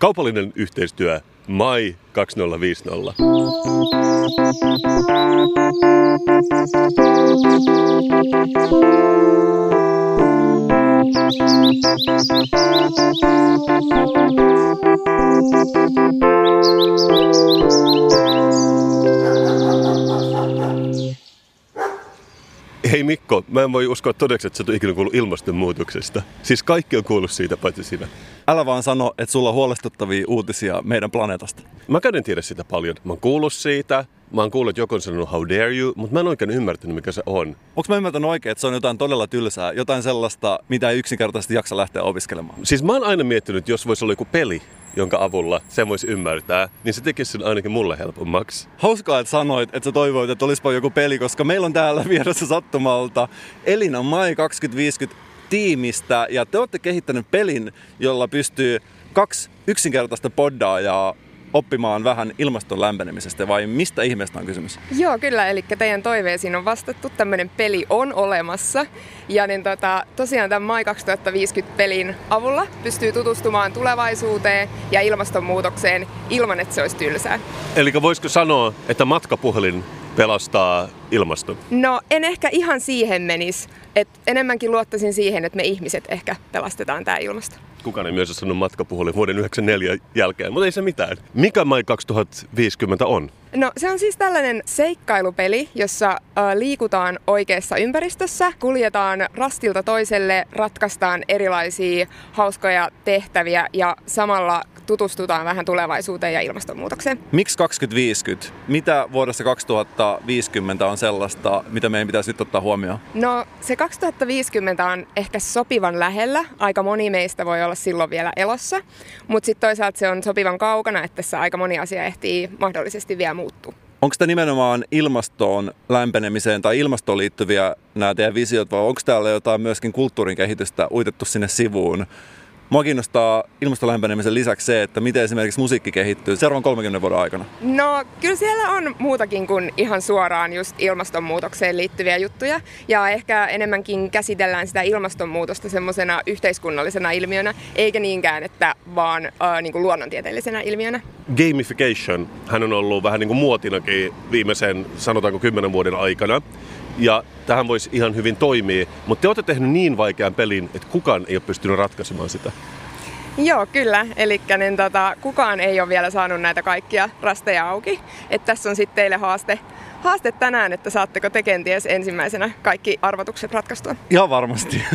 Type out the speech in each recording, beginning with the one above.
Kaupallinen yhteistyö Mai 2050. Hei Mikko, mä en voi uskoa todeksi, että sä et ikinä kuullut ilmastonmuutoksesta. Siis kaikki on kuullut siitä, paitsi sinä. Älä vaan sano, että sulla on huolestuttavia uutisia meidän planeetasta. Mä en tiedä sitä paljon. Mä oon kuullut siitä, mä oon kuullut, että joku on sanonut how dare you, mutta mä en oikein ymmärtänyt, mikä se on. Onko mä ymmärtänyt oikein, että se on jotain todella tylsää, jotain sellaista, mitä ei yksinkertaisesti jaksa lähteä opiskelemaan? Siis mä oon aina miettinyt, että jos voisi olla joku peli, jonka avulla sen voisi ymmärtää, niin se tekisi sen ainakin mulle helpommaksi. Hauskaa, että sanoit, että sä toivoit, että olisipa joku peli, koska meillä on täällä vieressä sattumalta Elina Mai 2050 tiimistä ja te olette kehittänyt pelin, jolla pystyy kaksi yksinkertaista poddaajaa oppimaan vähän ilmaston lämpenemisestä vai mistä ihmeestä on kysymys? Joo, kyllä. Eli teidän toiveisiin on vastattu. Tämmöinen peli on olemassa. Ja niin tota, tosiaan tämän Mai 2050 pelin avulla pystyy tutustumaan tulevaisuuteen ja ilmastonmuutokseen ilman, että se olisi tylsää. Eli voisiko sanoa, että matkapuhelin pelastaa ilmaston? No en ehkä ihan siihen menisi. Et enemmänkin luottaisin siihen, että me ihmiset ehkä pelastetaan tämä ilmasto. Kukaan ei myös sanonut matkapuhelin vuoden 1994 jälkeen, mutta ei se mitään. Mikä Mai 2050 on? No se on siis tällainen seikkailupeli, jossa äh, liikutaan oikeassa ympäristössä, kuljetaan rastilta toiselle, ratkaistaan erilaisia hauskoja tehtäviä ja samalla tutustutaan vähän tulevaisuuteen ja ilmastonmuutokseen. Miksi 2050? Mitä vuodessa 2050 on sellaista, mitä meidän pitäisi nyt ottaa huomioon? No se 2050 on ehkä sopivan lähellä. Aika moni meistä voi olla silloin vielä elossa, mutta sitten toisaalta se on sopivan kaukana, että tässä aika moni asia ehtii mahdollisesti vielä muuttua. Onko tämä nimenomaan ilmastoon lämpenemiseen tai ilmastoon liittyviä nämä teidän visiot, vai onko täällä jotain myöskin kulttuurin kehitystä uitettu sinne sivuun? Mua kiinnostaa ilmastolämpenemisen lisäksi se, että miten esimerkiksi musiikki kehittyy seuraavan 30 vuoden aikana. No kyllä siellä on muutakin kuin ihan suoraan just ilmastonmuutokseen liittyviä juttuja. Ja ehkä enemmänkin käsitellään sitä ilmastonmuutosta semmoisena yhteiskunnallisena ilmiönä, eikä niinkään, että vaan äh, niin kuin luonnontieteellisenä ilmiönä. Gamification, hän on ollut vähän niin kuin muotinakin viimeisen, sanotaanko kymmenen vuoden aikana. Ja tähän voisi ihan hyvin toimia, mutta te olette tehnyt niin vaikean pelin, että kukaan ei ole pystynyt ratkaisemaan sitä. Joo, kyllä. Eli niin, tota, kukaan ei ole vielä saanut näitä kaikkia rasteja auki. Et tässä on sitten teille haaste, haaste tänään, että saatteko te kenties ensimmäisenä kaikki arvotukset ratkaistua? Ihan varmasti.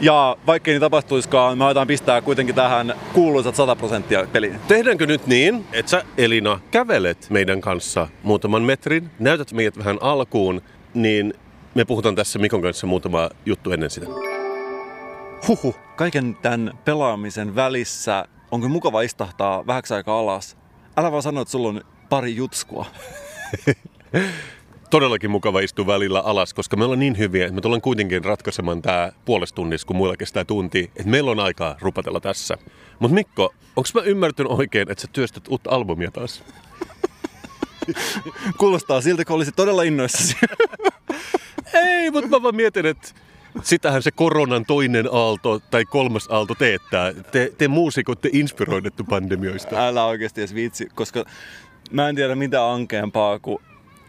Ja vaikkei niin tapahtuiskaan, me aletaan pistää kuitenkin tähän kuuluisat 100 prosenttia peliin. Tehdäänkö nyt niin, että sä Elina kävelet meidän kanssa muutaman metrin, näytät meidät vähän alkuun, niin me puhutaan tässä Mikon kanssa muutama juttu ennen sitä. Huhu. Kaiken tämän pelaamisen välissä onko mukava istahtaa vähäksi aikaa alas. Älä vaan sano, että sulla on pari jutskua. todellakin mukava istua välillä alas, koska me ollaan niin hyviä, että me tullaan kuitenkin ratkaisemaan tämä puolesta tunnissa, kun muilla kestää tunti, että meillä on aikaa rupatella tässä. Mutta Mikko, onko mä ymmärtänyt oikein, että sä työstät uutta albumia taas? Kuulostaa siltä, kun olisit todella innoissasi. Ei, mutta mä vaan mietin, että sitähän se koronan toinen aalto tai kolmas aalto teettää. Te, te muusikot, te inspiroidettu pandemioista. Älä oikeasti edes viitsi, koska mä en tiedä mitä ankeampaa kuin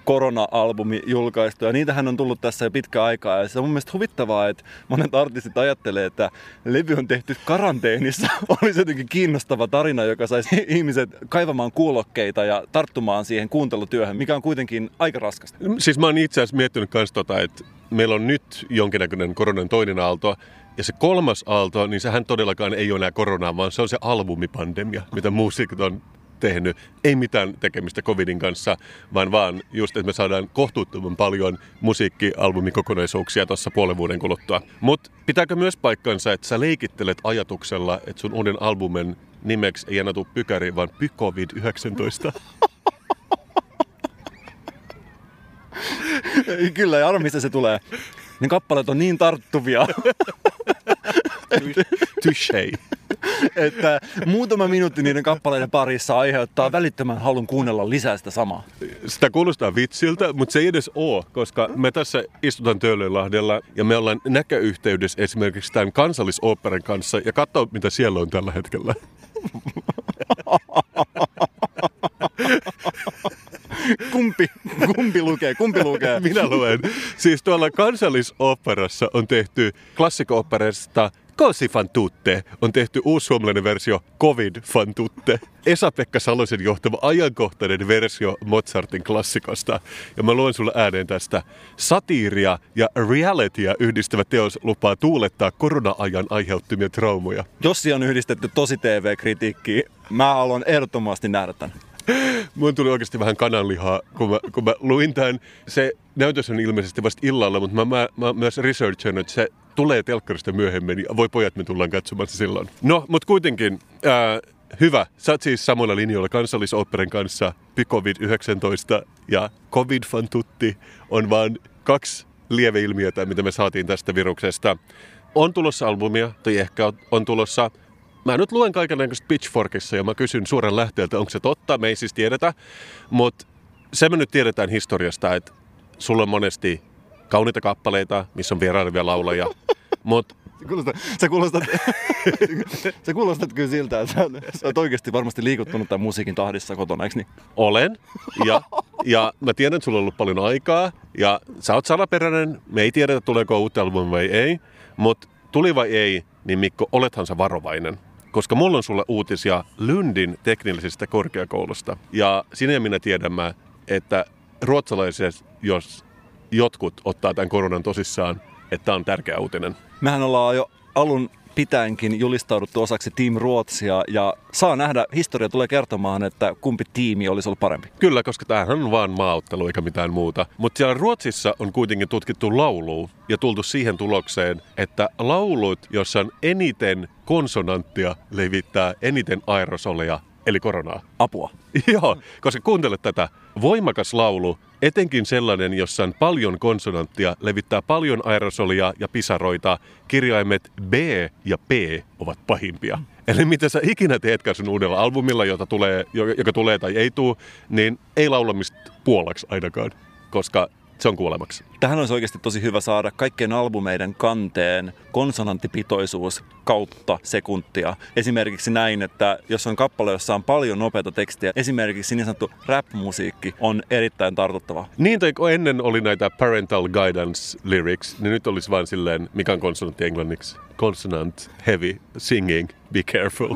korona-albumi julkaistu. Ja niitähän on tullut tässä jo pitkä aikaa. Ja se on mun mielestä huvittavaa, että monet artistit ajattelee, että levy on tehty karanteenissa. Olisi jotenkin kiinnostava tarina, joka saisi ihmiset kaivamaan kuulokkeita ja tarttumaan siihen kuuntelutyöhön, mikä on kuitenkin aika raskasta. Siis mä oon itse asiassa miettinyt myös tota, että meillä on nyt jonkinnäköinen koronan toinen aalto, ja se kolmas aalto, niin sehän todellakaan ei ole enää koronaa, vaan se on se albumipandemia, mitä muusikot on tehnyt. Ei mitään tekemistä covidin kanssa, vaan vaan just, että me saadaan kohtuuttoman paljon musiikkialbumikokonaisuuksia tuossa puolen vuoden kuluttua. Mutta pitääkö myös paikkansa, että sä leikittelet ajatuksella, että sun uuden albumen nimeksi ei enää tule Pykäri, vaan Pykovid-19? Kyllä, ja arvo, mistä se tulee. Ne kappaleet on niin tarttuvia. Touché. että muutama minuutti niiden kappaleiden parissa aiheuttaa välittömän halun kuunnella lisää sitä samaa. Sitä kuulostaa vitsiltä, mutta se ei edes ole, koska me tässä istutaan Töölönlahdella ja me ollaan näköyhteydessä esimerkiksi tämän kansallisoopperan kanssa ja katso, mitä siellä on tällä hetkellä. Kumpi, kumpi lukee, kumpi lukee? Minä luen. Siis tuolla kansallisoopperassa on tehty klassikko-operasta Così fan tutte on tehty uusi suomalainen versio Covid fan tutte. Esa-Pekka Salosen johtama ajankohtainen versio Mozartin klassikosta. Ja mä luen sulle ääneen tästä. Satiiria ja realitya yhdistävä teos lupaa tuulettaa korona-ajan aiheuttimia traumoja. Jos on yhdistetty tosi TV-kritiikkiin, mä haluan ehdottomasti nähdä tämän. Mun tuli oikeasti vähän kananlihaa, kun mä, kun mä luin tämän. Se näytös on ilmeisesti vasta illalla, mutta mä, mä, mä myös researchan, että se tulee telkkarista myöhemmin. Ja voi pojat, me tullaan katsomaan se silloin. No, mutta kuitenkin, ää, hyvä. Sä oot siis samalla linjoilla kansallisoopperan kanssa. Covid-19 ja Covid-fantutti on vaan kaksi lieveilmiötä, mitä me saatiin tästä viruksesta. On tulossa albumia, tai ehkä on tulossa Mä nyt luen kaikenlaista Pitchforkissa ja mä kysyn suoran lähteeltä, onko se totta. Me ei siis tiedetä, mutta se me nyt tiedetään historiasta, että sulla on monesti kauniita kappaleita, missä on vierailevia laulajia, mutta Sä kuulostat, sä, kuulostat, sä kuulostat kyllä siltä, että sä, sä oot oikeasti varmasti liikuttunut tämän musiikin tahdissa kotona, eikö niin? olen. Ja, ja mä tiedän, että sulla on ollut paljon aikaa. Ja sä oot salaperäinen. Me ei tiedetä, tuleeko uutta albumia vai ei. Mutta tuli vai ei, niin Mikko, olethan sä varovainen koska mulla on sulle uutisia Lundin teknillisestä korkeakoulusta. Ja sinä ja minä tiedämme, että ruotsalaiset, jos jotkut ottaa tämän koronan tosissaan, että tämä on tärkeä uutinen. Mehän ollaan jo alun pitäenkin julistauduttu osaksi Team Ruotsia ja saa nähdä, historia tulee kertomaan, että kumpi tiimi olisi ollut parempi. Kyllä, koska tämähän on vaan maaottelu eikä mitään muuta. Mutta siellä Ruotsissa on kuitenkin tutkittu laulu ja tultu siihen tulokseen, että laulut, jossa on eniten konsonanttia, levittää eniten aerosoleja, eli koronaa. Apua. Joo, koska kuuntele tätä. Voimakas laulu, etenkin sellainen, jossa on paljon konsonanttia, levittää paljon aerosolia ja pisaroita. Kirjaimet B ja P ovat pahimpia. Eli mitä sä ikinä teetkään sun uudella albumilla, jota tulee, joka tulee tai ei tule, niin ei laulamista puolaksi ainakaan, koska se on kuolemaksi. Tähän olisi oikeasti tosi hyvä saada kaikkien albumeiden kanteen konsonanttipitoisuus kautta sekuntia. Esimerkiksi näin, että jos on kappale, jossa on paljon nopeata tekstiä, esimerkiksi niin sanottu rap-musiikki on erittäin tartuttava. Niin, tai kun ennen oli näitä parental guidance lyrics, niin nyt olisi vain silleen, mikä on konsonantti englanniksi? Consonant, heavy, singing, be careful.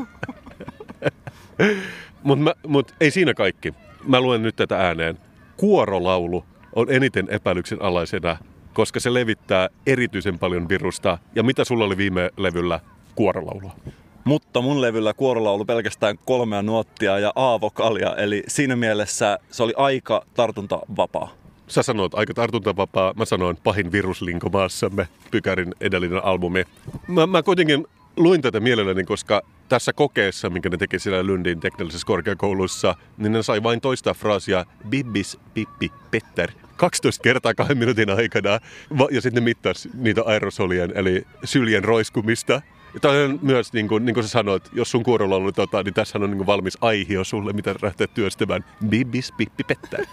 Mutta mut ei siinä kaikki. Mä luen nyt tätä ääneen. Kuorolaulu on eniten epäilyksen alaisena, koska se levittää erityisen paljon virusta. Ja mitä sulla oli viime levyllä? Kuorolaulua. Mutta mun levyllä kuorolaulu pelkästään kolmea nuottia ja A-vokalia, eli siinä mielessä se oli aika tartuntavapaa. Sä sanoit aika tartuntavapaa, mä sanoin pahin viruslinko maassamme, Pykärin edellinen albumi. Mä, mä kuitenkin luin tätä mielelläni, koska tässä kokeessa, minkä ne teki siellä Lundin teknillisessä korkeakoulussa, niin ne sai vain toista fraasia Bibbis, Pippi, Petter 12 kertaa kahden minuutin aikana. Ja sitten ne mittasi niitä aerosolien, eli syljen roiskumista. Tämä on myös, niin kuin, niin kuin sä sanoit, jos sun kuorolla on ollut tota, niin tässä on niin kuin valmis aihio sulle, mitä lähtee työstämään. Bibbis, Pippi, Petter.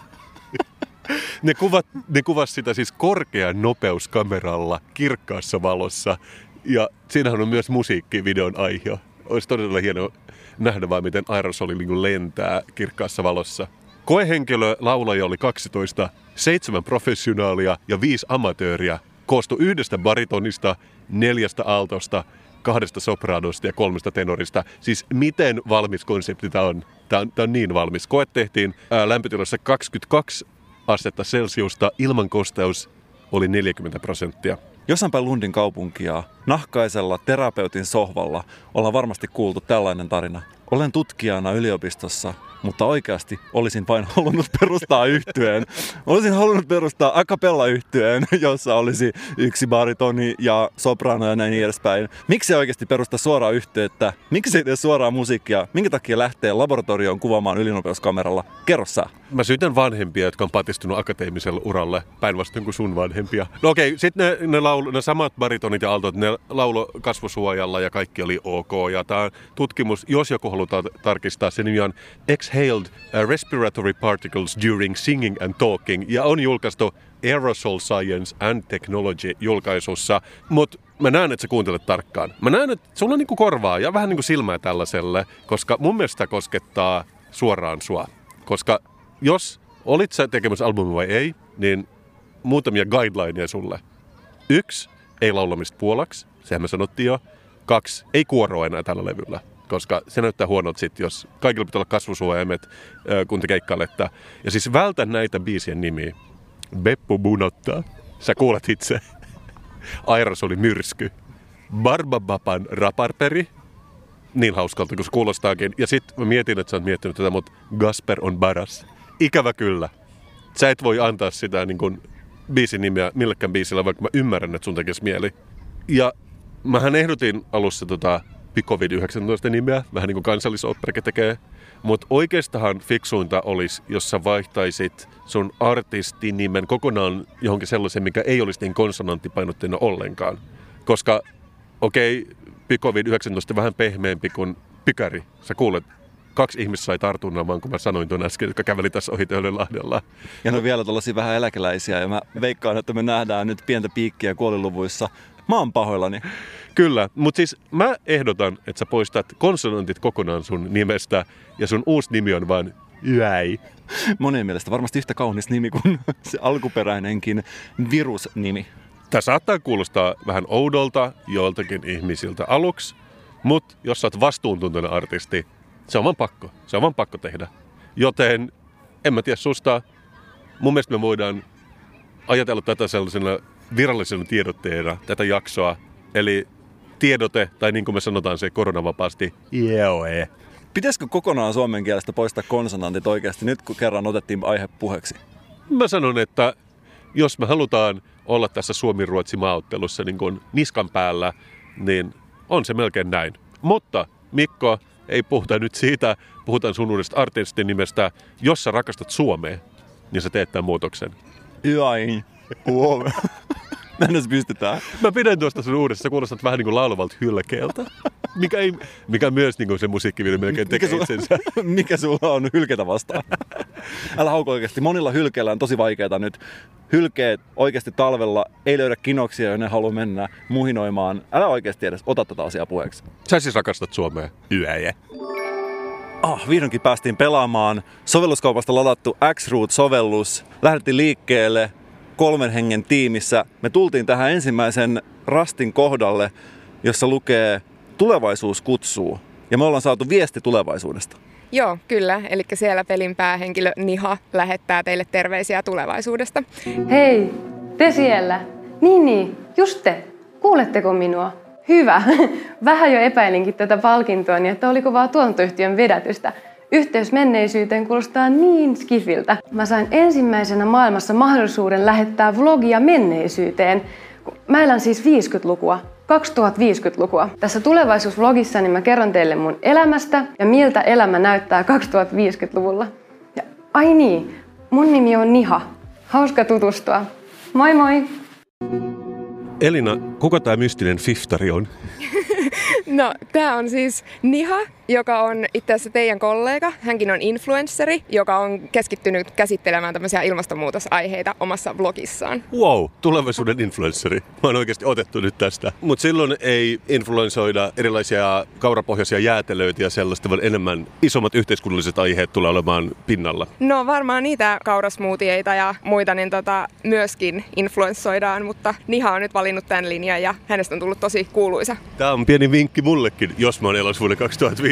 ne, kuvat, ne kuvas sitä siis korkean nopeuskameralla kirkkaassa valossa. Ja siinähän on myös musiikki videon aihio. Olisi todella hienoa nähdä vaan, miten aerosoli niin lentää kirkkaassa valossa. Koehenkilö laulaja oli 12, seitsemän professionaalia ja viisi amatööriä. Koostui yhdestä baritonista, neljästä altosta, kahdesta sopraanosta ja kolmesta tenorista. Siis miten valmis konsepti tämä on? Tämä on, on niin valmis. Koe tehtiin ää, lämpötilassa 22 astetta Celsiusta, ilmankosteus oli 40 prosenttia. Jossain päin Lundin kaupunkia, nahkaisella terapeutin sohvalla, ollaan varmasti kuultu tällainen tarina. Olen tutkijana yliopistossa mutta oikeasti olisin vain halunnut perustaa yhtyeen. Olisin halunnut perustaa acapella yhtyeen, jossa olisi yksi baritoni ja soprano ja näin edespäin. Miksi oikeasti perustaa suoraa yhteyttä? Miksi ei tee suoraa musiikkia? Minkä takia lähtee laboratorioon kuvaamaan ylinopeuskameralla? Kerro sä. Mä syytän vanhempia, jotka on patistunut akateemiselle uralle päinvastoin kuin sun vanhempia. No okei, okay, sitten ne, ne, laulu, ne samat baritonit ja altot, ne laulo kasvosuojalla ja kaikki oli ok. Ja tämä tutkimus, jos joku halutaan tarkistaa. Se nimi on Exhaled uh, Respiratory Particles During Singing and Talking ja on julkaistu Aerosol Science and Technology julkaisussa. Mutta mä näen, että sä kuuntelet tarkkaan. Mä näen, että sulla on niinku korvaa ja vähän niinku silmää tällaiselle, koska mun mielestä koskettaa suoraan sua. Koska jos olit sä tekemässä albumi vai ei, niin muutamia guidelineja sulle. Yksi, ei laulamista puolaksi, sehän me sanottiin jo. Kaksi, ei kuoroa enää tällä levyllä, koska se näyttää huonolta sit, jos kaikilla pitää olla kasvusuojaimet, kun te keikkailette. Ja siis vältä näitä biisien nimiä. Beppu bunottaa. Sä kuulet itse. Airas oli myrsky. Barbabapan raparperi. Niin hauskalta kuin se kuulostaakin. Ja sitten mä mietin, että sä oot miettinyt tätä, mutta Gasper on baras. Ikävä kyllä. Sä et voi antaa sitä niin kuin biisin nimeä millekään biisillä, vaikka mä ymmärrän, että sun tekisi mieli. Ja mähän ehdotin alussa tota Picovid-19 nimeä, vähän niin kuin kansallisoperakin tekee. Mutta oikeastahan fiksuinta olisi, jos sä vaihtaisit sun artistin nimen kokonaan johonkin sellaisen, mikä ei olisi niin konsonanttipainotteinen ollenkaan. Koska, okei, okay, Picovid-19 vähän pehmeämpi kuin Pykäri. Sä kuulet kaksi ihmistä sai tartunnan, vaan kun mä sanoin tuon äsken, jotka käveli tässä ohi Töölönlahdella. Ja ne on vielä tällaisia vähän eläkeläisiä ja mä veikkaan, että me nähdään nyt pientä piikkiä kuoliluvuissa. Mä oon pahoillani. Kyllä, mutta siis mä ehdotan, että sä poistat konsonantit kokonaan sun nimestä ja sun uusi nimi on vaan Yäi. Monien mielestä varmasti yhtä kaunis nimi kuin se alkuperäinenkin virusnimi. Tämä saattaa kuulostaa vähän oudolta joiltakin ihmisiltä aluksi, mutta jos sä oot vastuuntuntoinen artisti, se on vaan pakko. Se on vaan pakko tehdä. Joten en mä tiedä susta. Mun mielestä me voidaan ajatella tätä sellaisena virallisena tiedotteena, tätä jaksoa. Eli tiedote, tai niin kuin me sanotaan se koronavapaasti, jeoe. Pitäisikö kokonaan suomen kielestä poistaa konsonantit oikeasti nyt, kun kerran otettiin aihe puheeksi? Mä sanon, että jos me halutaan olla tässä Suomi-Ruotsi maaottelussa niin kuin niskan päällä, niin on se melkein näin. Mutta Mikko, ei puhuta nyt siitä, puhutaan sun uudesta artistin nimestä. Jos sä rakastat Suomea, niin sä teet tämän muutoksen. Yain. Wow. Mennäs pystytään. Mä pidän tuosta sun uudesta, sä kuulostat vähän niin kuin laulavalta hylkeeltä. Mikä, ei, mikä myös niin kuin se musiikkivideo melkein tekee mikä sulla, itsensä. mikä sulla on hylketä vastaan? Älä hauko oikeasti. Monilla hylkeillä on tosi vaikeaa nyt. Hylkeet oikeasti talvella ei löydä kinoksia, jonne haluaa mennä muhinoimaan. Älä oikeasti edes ota tätä asiaa puheeksi. Sä siis rakastat Suomea. Yäjä. Ah, vihdoinkin päästiin pelaamaan. Sovelluskaupasta ladattu X-Root-sovellus. Lähdettiin liikkeelle kolmen hengen tiimissä. Me tultiin tähän ensimmäisen rastin kohdalle, jossa lukee tulevaisuus kutsuu. Ja me ollaan saatu viesti tulevaisuudesta. Joo, kyllä. Eli siellä pelin päähenkilö Niha lähettää teille terveisiä tulevaisuudesta. Hei, te siellä. Niin, niin, just te. Kuuletteko minua? Hyvä. Vähän jo epäilinkin tätä palkintoa, niin että oliko vaan tuotantoyhtiön vedätystä. Yhteys menneisyyteen kuulostaa niin skifiltä. Mä sain ensimmäisenä maailmassa mahdollisuuden lähettää vlogia menneisyyteen. Mä elän siis 50-lukua, 2050-lukua. Tässä tulevaisuusvlogissa niin mä kerron teille mun elämästä ja miltä elämä näyttää 2050-luvulla. Ja ai niin, mun nimi on Niha. Hauska tutustua. Moi moi! Elina, kuka tämä mystinen fiftari on? No, tämä on siis Niha, joka on itse asiassa teidän kollega. Hänkin on influenssari, joka on keskittynyt käsittelemään tämmöisiä ilmastonmuutosaiheita omassa vlogissaan. Wow, tulevaisuuden influenssari. Mä oon oikeasti otettu nyt tästä. Mutta silloin ei influensoida erilaisia kaurapohjaisia jäätelöitä ja sellaista, vaan enemmän isommat yhteiskunnalliset aiheet tulee olemaan pinnalla. No varmaan niitä kaurasmuutieita ja muita niin tota, myöskin influenssoidaan, mutta Niha on nyt valinnut tämän linjan ja hänestä on tullut tosi kuuluisa. Tämä on pieni vinkki mullekin, jos mä oon elossa vuonna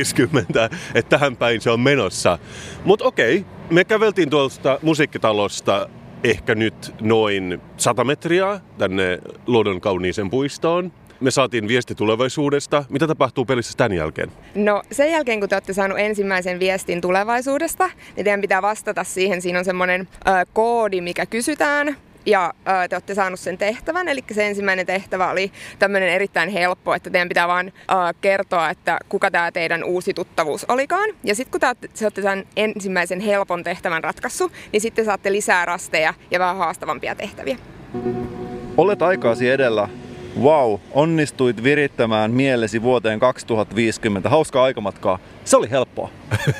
2050, että tähän päin se on menossa. Mutta okei, me käveltiin tuolta musiikkitalosta ehkä nyt noin 100 metriä tänne luodon kauniisen puistoon. Me saatiin viesti tulevaisuudesta. Mitä tapahtuu pelissä tämän jälkeen? No sen jälkeen, kun te olette saanut ensimmäisen viestin tulevaisuudesta, niin teidän pitää vastata siihen. Siinä on semmoinen koodi, mikä kysytään ja te olette saanut sen tehtävän. Eli se ensimmäinen tehtävä oli tämmöinen erittäin helppo, että teidän pitää vaan kertoa, että kuka tämä teidän uusi tuttavuus olikaan. Ja sitten kun te olette tämän ensimmäisen helpon tehtävän ratkaissut, niin sitten saatte lisää rasteja ja vähän haastavampia tehtäviä. Olet aikaasi edellä. Wow, onnistuit virittämään mielesi vuoteen 2050. Hauskaa aikamatkaa. Se oli helppoa.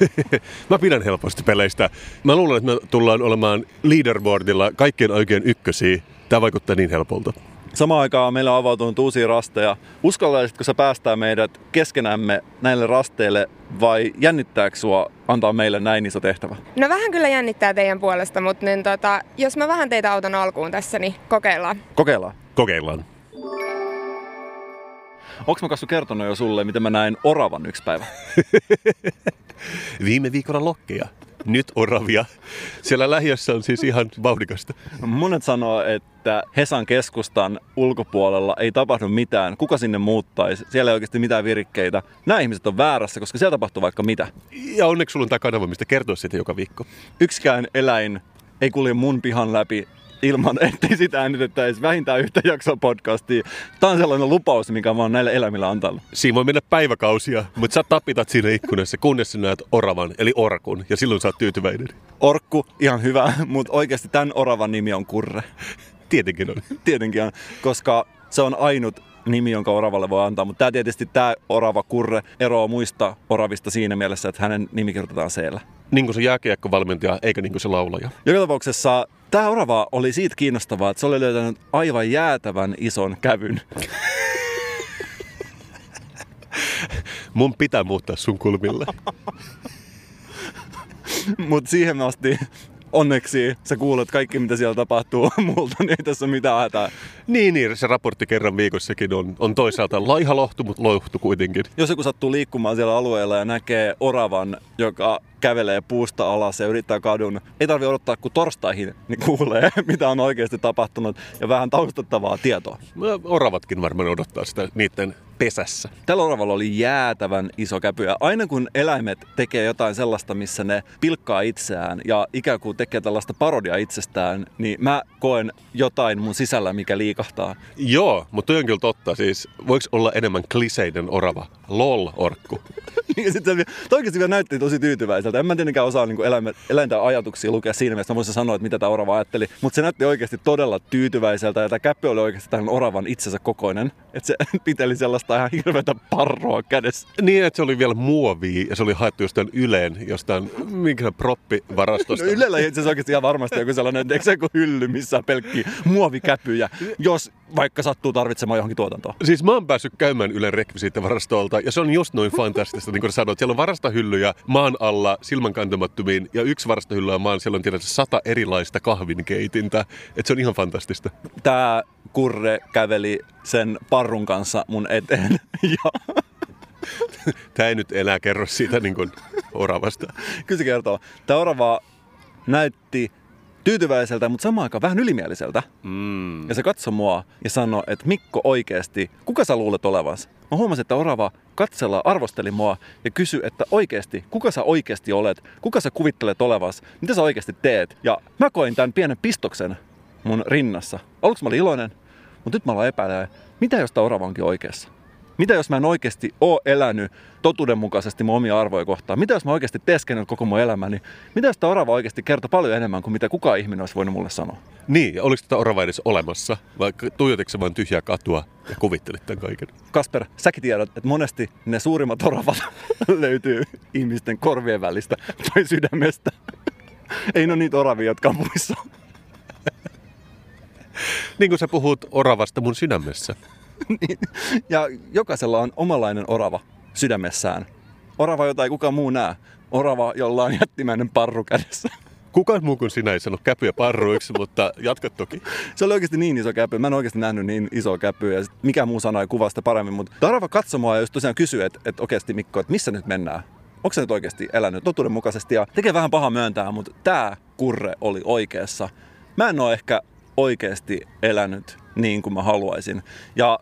Mä pidän helposti peleistä. Mä luulen, että me tullaan olemaan leaderboardilla kaikkien oikein ykkösiä. Tämä vaikuttaa niin helpolta. Samaan aikaan meillä on avautunut uusia rasteja. Uskaltaisitko sä päästää meidät keskenämme näille rasteille vai jännittääkö sua antaa meille näin iso tehtävä? No vähän kyllä jännittää teidän puolesta, mutta niin tota, jos mä vähän teitä autan alkuun tässä, niin kokeillaan. Kokeillaan. Kokeillaan. Onko mä kasvu kertonut jo sulle, miten mä näin oravan yksi päivä? Viime viikolla lokkeja. Nyt oravia. Siellä lähiössä on siis ihan vauhdikasta. Monet sanoo, että Hesan keskustan ulkopuolella ei tapahdu mitään. Kuka sinne muuttaisi? Siellä ei oikeasti mitään virikkeitä. Nämä ihmiset on väärässä, koska siellä tapahtuu vaikka mitä. Ja onneksi sulla on tämä kanava, mistä kertoa siitä joka viikko. Yksikään eläin ei kulje mun pihan läpi ilman, ettei sitä äänitettäisi vähintään yhtä jaksoa podcastia. Tämä on sellainen lupaus, mikä mä oon näille eläimille antanut. Siinä voi mennä päiväkausia, mutta sä tapitat siinä ikkunassa, kunnes sä näet oravan, eli orkun, ja silloin sä oot tyytyväinen. Orkku, ihan hyvä, mutta oikeasti tämän oravan nimi on Kurre. Tietenkin on. Tietenkin on, koska se on ainut nimi, jonka oravalle voi antaa. Mutta tämä tietysti, tämä orava Kurre eroaa muista oravista siinä mielessä, että hänen nimi kirjoitetaan siellä. Niin kuin se jääkiekkovalmentaja, eikä niin kuin se laulaja. Joka tapauksessa tämä orava oli siitä kiinnostavaa, että se oli löytänyt aivan jäätävän ison kävyn. Mun pitää muuttaa sun kulmille. Mutta siihen asti onneksi sä kuulet kaikki, mitä siellä tapahtuu multa, niin ei tässä mitään hätää. Niin, niin, se raportti kerran viikossakin on, on toisaalta laiha lohtu, mutta lohtu kuitenkin. Jos joku sattuu liikkumaan siellä alueella ja näkee oravan, joka kävelee puusta alas ja yrittää kadun, ei tarvi odottaa kuin torstaihin, niin kuulee, mitä on oikeasti tapahtunut ja vähän taustattavaa tietoa. Oravatkin varmaan odottaa sitä niiden pesässä. Tällä oravalla oli jäätävän iso käpy ja aina kun eläimet tekee jotain sellaista, missä ne pilkkaa itseään ja ikään kuin tekee tällaista parodia itsestään, niin mä koen jotain mun sisällä, mikä liikahtaa. Joo, mutta toi on kyllä totta. Siis voiko olla enemmän kliseiden orava? Lol-orkku. ja sitten se oikeasti vielä näytti tosi tyytyväiseltä. En mä tietenkään osaa niin eläinten ajatuksia lukea siinä mielessä. Mä voisin sanoa, että mitä tämä orava ajatteli. Mutta se näytti oikeasti todella tyytyväiseltä. Ja tämä käppy oli oikeasti tämän oravan itsensä kokoinen. Että se piteli sellaista ihan hirveätä parroa kädessä. Niin, että se oli vielä muovi ja se oli haettu jostain Yleen, jostain minkä proppivarastosta. No Ylellä itse asiassa oikeasti ihan varmasti joku sellainen, eikö se hylly, missä pelkkiä muovikäpyjä, jos vaikka sattuu tarvitsemaan johonkin tuotantoon. Siis mä oon päässyt käymään Ylen rekvisiittivarastolta ja se on just noin fantastista, niin kuin sanoit. Siellä on varastahyllyjä maan alla silmän kantamattomiin ja yksi varastahylly on maan, siellä on tiedätkö sata erilaista kahvinkeitintä. Että se on ihan fantastista. Tää kurre käveli sen parrun kanssa mun eteen ja Tämä ei nyt enää kerro siitä niin kuin oravasta. Kyllä se kertoo. Tämä orava näytti tyytyväiseltä, mutta samaan aikaan vähän ylimieliseltä. Mm. Ja se katsoi mua ja sanoi, että Mikko oikeasti, kuka sä luulet olevas? Mä huomasin, että orava katsella arvosteli mua ja kysyi, että oikeasti, kuka sä oikeasti olet? Kuka sä kuvittelet olevas? Mitä sä oikeasti teet? Ja mä koin tämän pienen pistoksen mun rinnassa. Aluksi mä olin iloinen, mutta nyt mä aloin epäilemään, mitä jos tämä orava onkin oikeassa? Mitä jos mä en oikeasti ole elänyt totuudenmukaisesti mun omia arvoja kohtaan? Mitä jos mä oikeasti teeskennellyt koko mun elämäni? Mitä jos tämä orava oikeasti kertoo paljon enemmän kuin mitä kukaan ihminen olisi voinut mulle sanoa? Niin, ja oliko tätä orava edes olemassa? Vai tuijotiko se vain tyhjää katua ja kuvittelit tämän kaiken? Kasper, säkin tiedät, että monesti ne suurimmat oravat löytyy ihmisten korvien välistä tai sydämestä. Ei ole niitä oravia, jotka on muissa. Niin kuin sä puhut oravasta mun sydämessä. Niin. ja jokaisella on omanlainen orava sydämessään. Orava, jota ei kukaan muu näe. Orava, jolla on jättimäinen parru kädessä. Kukaan muu kuin sinä ei sano käpyä parruiksi, mutta jatka toki. Se oli oikeasti niin iso käpy. Mä en oikeasti nähnyt niin iso käpyä. Ja mikä muu sana ei kuvaa sitä paremmin. Mutta Orava katsoi mua ja just tosiaan kysyi, että, että oikeasti Mikko, että missä nyt mennään? Onko se nyt oikeasti elänyt totuudenmukaisesti? Ja tekee vähän paha myöntää, mutta tämä kurre oli oikeassa. Mä en ole ehkä oikeasti elänyt niin kuin mä haluaisin. Ja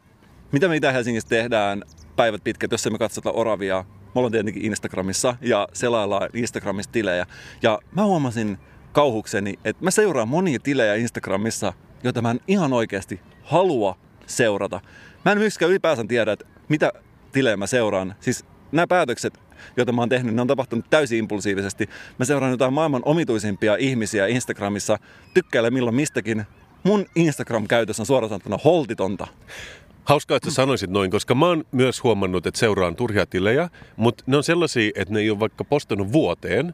mitä me Itä-Helsingissä tehdään päivät pitkät, jos me katsota oravia. Me ollaan tietenkin Instagramissa ja selaillaan Instagramissa tilejä. Ja mä huomasin kauhukseni, että mä seuraan monia tilejä Instagramissa, joita mä en ihan oikeasti halua seurata. Mä en myöskään ylipäänsä tiedä, että mitä tilejä mä seuraan. Siis nämä päätökset, joita mä oon tehnyt, ne on tapahtunut täysin impulsiivisesti. Mä seuraan jotain maailman omituisimpia ihmisiä Instagramissa, tykkäilen milloin mistäkin. Mun Instagram-käytös on suoraan sanottuna holtitonta. Hauskaa, että sanoisit noin, koska mä oon myös huomannut, että seuraan turhia tilejä, mutta ne on sellaisia, että ne ei ole vaikka postannut vuoteen,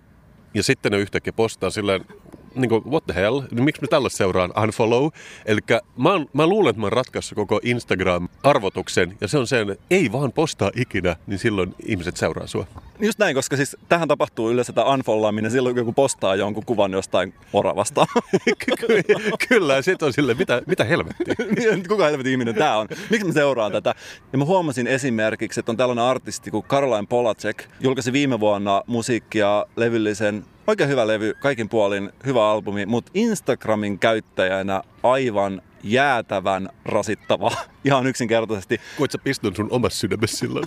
ja sitten ne yhtäkkiä postaa silleen, niin kuin, what the hell, niin miksi mä tällaista seuraan, unfollow. Eli mä, oon- mä luulen, että mä oon ratkaissut koko Instagram-arvotuksen, ja se on sen, että ei vaan postaa ikinä, niin silloin ihmiset seuraa sua. Just näin, koska siis tähän tapahtuu yleensä tämä unfollaaminen silloin, kun joku postaa jonkun kuvan jostain oravasta. Ky- Kyllä, ja sit on silleen, mitä, mitä helvettiä. Kuka helvetin ihminen tämä on? Miksi mä seuraan tätä? Ja mä huomasin esimerkiksi, että on tällainen artisti kuin Caroline Polacek. Julkaisi viime vuonna musiikkia levyllisen Oikein hyvä levy, kaikin puolin hyvä albumi, mutta Instagramin käyttäjänä aivan jäätävän rasittava. Ihan yksinkertaisesti. Voit sä pistää sun omassa sydämessä silloin?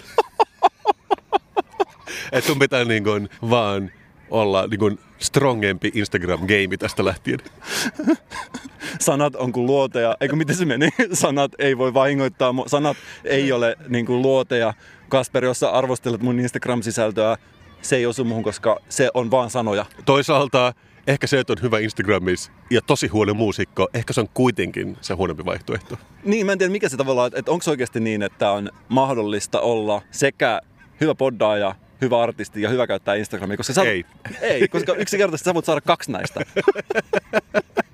että sun pitää niin kuin vaan olla niin kuin strongempi Instagram-game tästä lähtien. sanat on kuin luoteja, eikö miten se meni? Sanat ei voi vahingoittaa, sanat ei ole niin kuin luoteja. Kasper, jos sä arvostelet mun Instagram-sisältöä, se ei osu muhun, koska se on vaan sanoja. Toisaalta ehkä se, että on hyvä Instagramissa ja tosi huono muusikko, ehkä se on kuitenkin se huonompi vaihtoehto. Niin, mä en tiedä mikä se tavallaan, että onko oikeasti niin, että on mahdollista olla sekä hyvä poddaaja, hyvä artisti ja hyvä käyttää Instagramia, koska sä, Ei. ei, koska yksinkertaisesti sä voit saada kaksi näistä.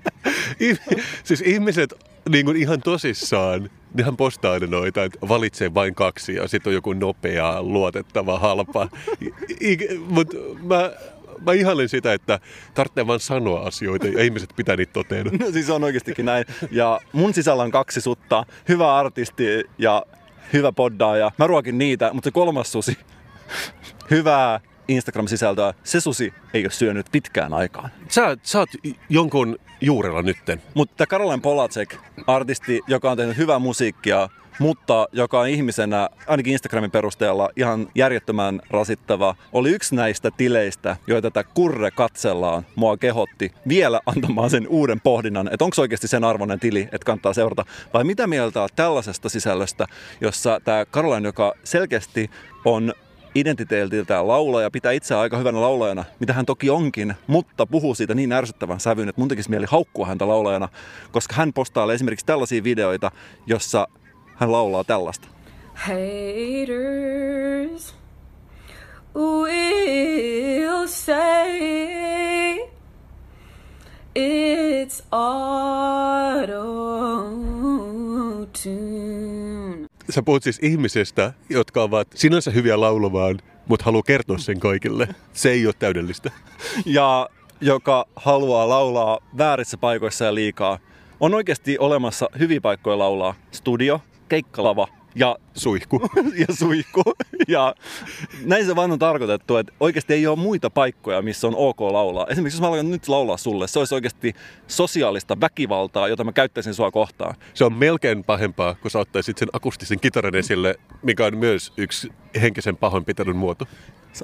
Siis ihmiset niin kuin ihan tosissaan, nehän postaa aina noita, että valitsee vain kaksi ja sitten on joku nopea, luotettava, halpa. Mutta mä, mä ihailen sitä, että tarvitsee vaan sanoa asioita ja ihmiset pitää niitä toteena. No siis on oikeastikin näin. Ja mun sisällä on kaksi sutta, hyvä artisti ja hyvä poddaaja. Mä ruokin niitä, mutta se kolmas susi, hyvää Instagram-sisältöä, se susi ei ole syönyt pitkään aikaan. Sä, sä oot jonkun juurella nytten. Mutta Caroline Polacek, artisti, joka on tehnyt hyvää musiikkia, mutta joka on ihmisenä, ainakin Instagramin perusteella, ihan järjettömän rasittava, oli yksi näistä tileistä, joita tätä kurre katsellaan mua kehotti vielä antamaan sen uuden pohdinnan, että onko se oikeasti sen arvoinen tili, että kannattaa seurata, vai mitä mieltä tällaisesta sisällöstä, jossa tämä Caroline, joka selkeästi on identiteetiltään laulaja, pitää itseään aika hyvänä laulajana, mitä hän toki onkin, mutta puhuu siitä niin ärsyttävän sävyyn, että mun tekisi mieli haukkua häntä laulajana, koska hän postailee esimerkiksi tällaisia videoita, jossa hän laulaa tällaista. Haters will say it's auto-tune. Sä puhut siis ihmisestä, jotka ovat sinänsä hyviä laulamaan, mutta haluaa kertoa sen kaikille. Se ei ole täydellistä. Ja joka haluaa laulaa väärissä paikoissa ja liikaa. On oikeasti olemassa hyviä paikkoja laulaa. Studio, keikkalava ja Suihku. ja suihku. Ja näin se vaan on tarkoitettu, että oikeasti ei ole muita paikkoja, missä on ok laulaa. Esimerkiksi jos mä aloin nyt laulaa sulle, se olisi oikeasti sosiaalista väkivaltaa, jota mä käyttäisin sua kohtaan. Se on melkein pahempaa, kun sä ottaisit sen akustisen kitaran esille, mikä on myös yksi henkisen pahoinpitelyn muoto.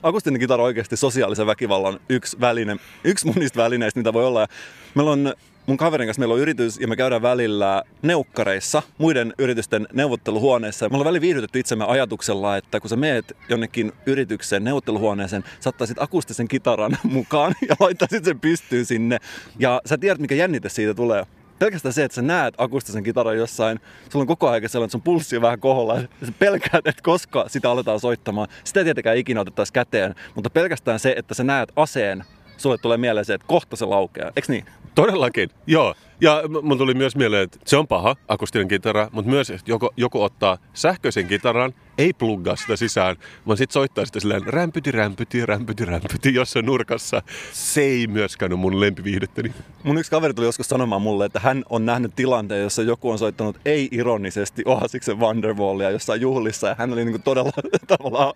Akustinen kitara on oikeasti sosiaalisen väkivallan yksi väline, yksi mun niistä välineistä, mitä voi olla. Meillä on mun kaverin kanssa meillä on yritys ja me käydään välillä neukkareissa, muiden yritysten neuvotteluhuoneessa. Me ollaan välillä viihdytetty itsemme ajatuksella, että kun sä meet jonnekin yrityksen neuvotteluhuoneeseen, sä ottaisit akustisen kitaran mukaan ja laittaisit sen pystyyn sinne. Ja sä tiedät, mikä jännite siitä tulee. Pelkästään se, että sä näet akustisen kitaran jossain, sulla on koko ajan sellainen, että sun pulssi on vähän koholla, ja sä pelkäät, että koska sitä aletaan soittamaan. Sitä ei tietenkään ikinä otettaisi käteen, mutta pelkästään se, että sä näet aseen, sulle tulee mieleen se, että kohta se laukeaa. Eiks niin? Todellakin, joo. Ja mun tuli myös mieleen, että se on paha, akustinen kitara, mutta myös, että joku, joku ottaa sähköisen kitaran, ei pluggaa sitä sisään, vaan sitten soittaa sitä silleen rämpyti, rämpyti, rämpyti, rämpyti jossain nurkassa. Se ei myöskään ole mun lempiviihdettäni. Mun yksi kaveri tuli joskus sanomaan mulle, että hän on nähnyt tilanteen, jossa joku on soittanut ei-ironisesti Oasiksen Wonderwallia jossain juhlissa ja hän oli niinku todella tavallaan,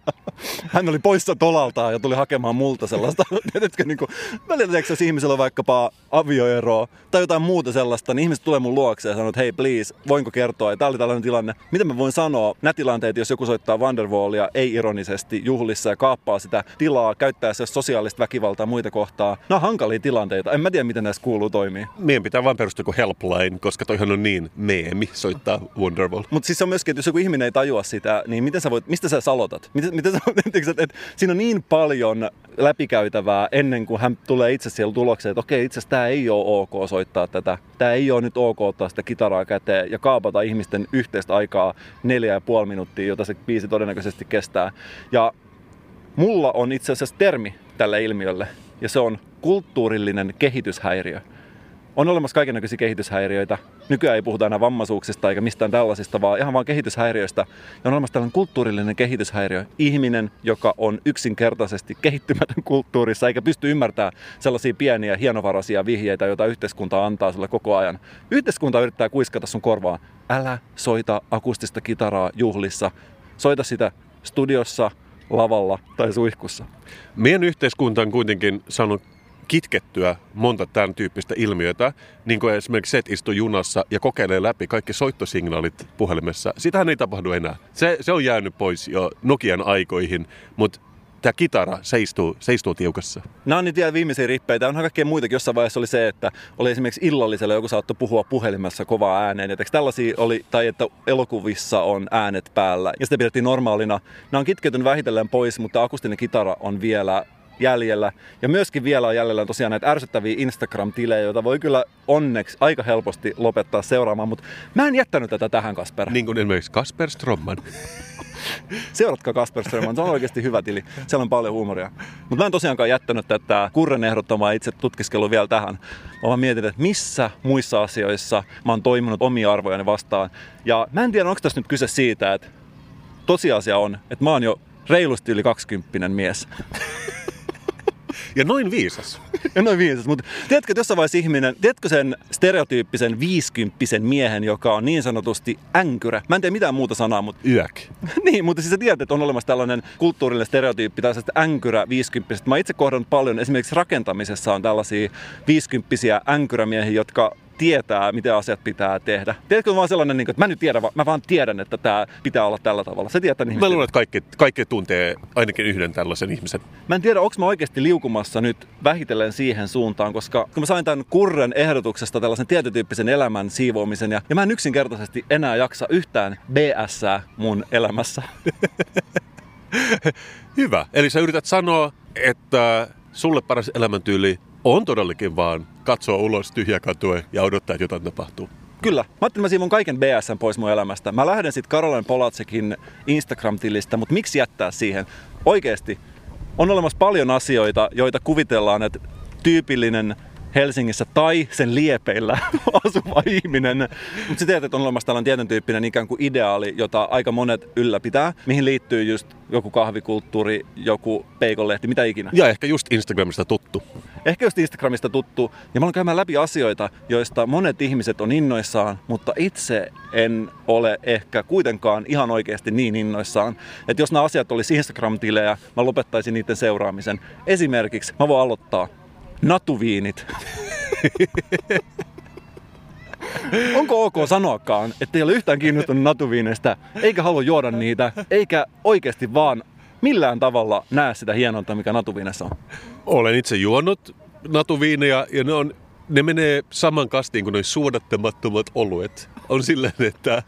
hän oli poissa tolaltaan ja tuli hakemaan multa sellaista, tiedätkö, niinku, välillä jos ihmisellä on vaikkapa avioero tai jotain muuta sellaista, niin ihmiset tulee mun luokse ja sanoo, että hei please, voinko kertoa, ja tää oli tällainen tilanne. Miten mä voin sanoa nämä tilanteet, jos joku soittaa Wonderwallia ei-ironisesti juhlissa ja kaappaa sitä tilaa, käyttää se sosiaalista väkivaltaa muita kohtaa. Nämä on hankalia tilanteita. En mä tiedä, miten näissä kuuluu toimii. Meidän pitää vaan perustaa joku helpline, koska toihan on niin meemi soittaa Wonderwall. Mutta siis se on myöskin, että jos joku ihminen ei tajua sitä, niin miten sä voit, mistä sä salotat? Miten, miten sä, että, että siinä on niin paljon läpikäytävää ennen kuin hän tulee itse siellä tulokseen, että okei, itse asiassa tämä ei ole ok soittaa tätä. Tämä ei ole nyt ok ottaa sitä kitaraa käteen ja kaapata ihmisten yhteistä aikaa neljä ja puoli minuuttia, jota se biisi todennäköisesti kestää. Ja mulla on itse asiassa termi tälle ilmiölle, ja se on kulttuurillinen kehityshäiriö. On olemassa kaikenlaisia kehityshäiriöitä. Nykyään ei puhuta enää vammaisuuksista eikä mistään tällaisista, vaan ihan vaan kehityshäiriöistä. Ja on olemassa tällainen kulttuurillinen kehityshäiriö. Ihminen, joka on yksinkertaisesti kehittymätön kulttuurissa eikä pysty ymmärtämään sellaisia pieniä hienovaraisia vihjeitä, joita yhteiskunta antaa sulle koko ajan. Yhteiskunta yrittää kuiskata sun korvaa. Älä soita akustista kitaraa juhlissa. Soita sitä studiossa, lavalla tai suihkussa. Meidän yhteiskunta on kuitenkin saanut kitkettyä monta tämän tyyppistä ilmiötä, niin kuin esimerkiksi se, että istuu junassa ja kokeilee läpi kaikki soittosignaalit puhelimessa. Sitähän ei tapahdu enää. Se, se on jäänyt pois jo Nokian aikoihin, mutta tämä kitara seistuu, seistuu tiukassa. Nämä on niitä vielä viimeisiä rippeitä. Onhan kaikkea muitakin. Jossain vaiheessa oli se, että oli esimerkiksi illallisella joku saattoi puhua puhelimessa kovaa ääneen. Ja tällaisia oli, tai että elokuvissa on äänet päällä. Ja sitä pidettiin normaalina. Nämä on kitkeytynyt vähitellen pois, mutta akustinen kitara on vielä jäljellä. Ja myöskin vielä on jäljellä tosiaan näitä ärsyttäviä Instagram-tilejä, joita voi kyllä onneksi aika helposti lopettaa seuraamaan, mutta mä en jättänyt tätä tähän, Kasper. Niin kuin esimerkiksi Kasper Stromman. Seuratkaa Kasper Strömman, se on oikeasti hyvä tili. Siellä on paljon huumoria. Mutta mä en tosiaankaan jättänyt tätä Kurren ehdottamaa itse tutkiskelua vielä tähän. Mä vaan mietin, että missä muissa asioissa mä oon toiminut omia arvojani vastaan. Ja mä en tiedä, onko tässä nyt kyse siitä, että tosiasia on, että mä oon jo reilusti yli 20 mies. Ja noin viisas. Ja noin viisas, mutta tiedätkö, että jossain vaiheessa ihminen, tiedätkö sen stereotyyppisen viisikymppisen miehen, joka on niin sanotusti änkyrä? Mä en tiedä mitään muuta sanaa, mutta... Yök. niin, mutta siis sä tiedät, että on olemassa tällainen kulttuurillinen stereotyyppi, tai änkyrä viisikymppiset. Mä itse kohdannut paljon, esimerkiksi rakentamisessa on tällaisia viisikymppisiä änkyrämiehiä, jotka tietää, miten asiat pitää tehdä. Tiedätkö vaan sellainen, niin että mä nyt tiedän, mä vaan tiedän, että tämä pitää olla tällä tavalla. Se tietää Mä luulen, että kaikki, kaikki tuntee ainakin yhden tällaisen ihmisen. Mä en tiedä, onko mä oikeasti liukumassa nyt vähitellen siihen suuntaan, koska kun mä sain tämän Kurren ehdotuksesta tällaisen tietotyyppisen elämän siivoamisen, ja, ja mä en yksinkertaisesti enää jaksa yhtään BS mun elämässä. Hyvä. Eli sä yrität sanoa, että sulle paras elämäntyyli on todellakin vaan katsoa ulos tyhjä katua ja odottaa, että jotain tapahtuu. Kyllä. Mä ajattelin, mä siivon kaiken BSn pois mun elämästä. Mä lähden sitten Caroline Polatsekin Instagram-tilistä, mutta miksi jättää siihen? Oikeesti, on olemassa paljon asioita, joita kuvitellaan, että tyypillinen Helsingissä tai sen liepeillä asuva ihminen. Mutta sä tiedät, että on olemassa tällainen tietyn tyyppinen ikään kuin ideaali, jota aika monet ylläpitää, mihin liittyy just joku kahvikulttuuri, joku peikonlehti, mitä ikinä. Ja ehkä just Instagramista tuttu. Ehkä just Instagramista tuttu. Ja mä olen käymään läpi asioita, joista monet ihmiset on innoissaan, mutta itse en ole ehkä kuitenkaan ihan oikeasti niin innoissaan. Että jos nämä asiat olisi Instagram-tilejä, mä lopettaisin niiden seuraamisen. Esimerkiksi mä voin aloittaa natuviinit. Onko ok sanoakaan, että ei ole yhtään kiinnostunut natuviineistä, eikä halua juoda niitä, eikä oikeasti vaan millään tavalla näe sitä hienointa, mikä natuviinessa on? Olen itse juonut natuviineja ja ne, on, ne menee saman kastiin kuin noin suodattamattomat oluet. On silleen, että,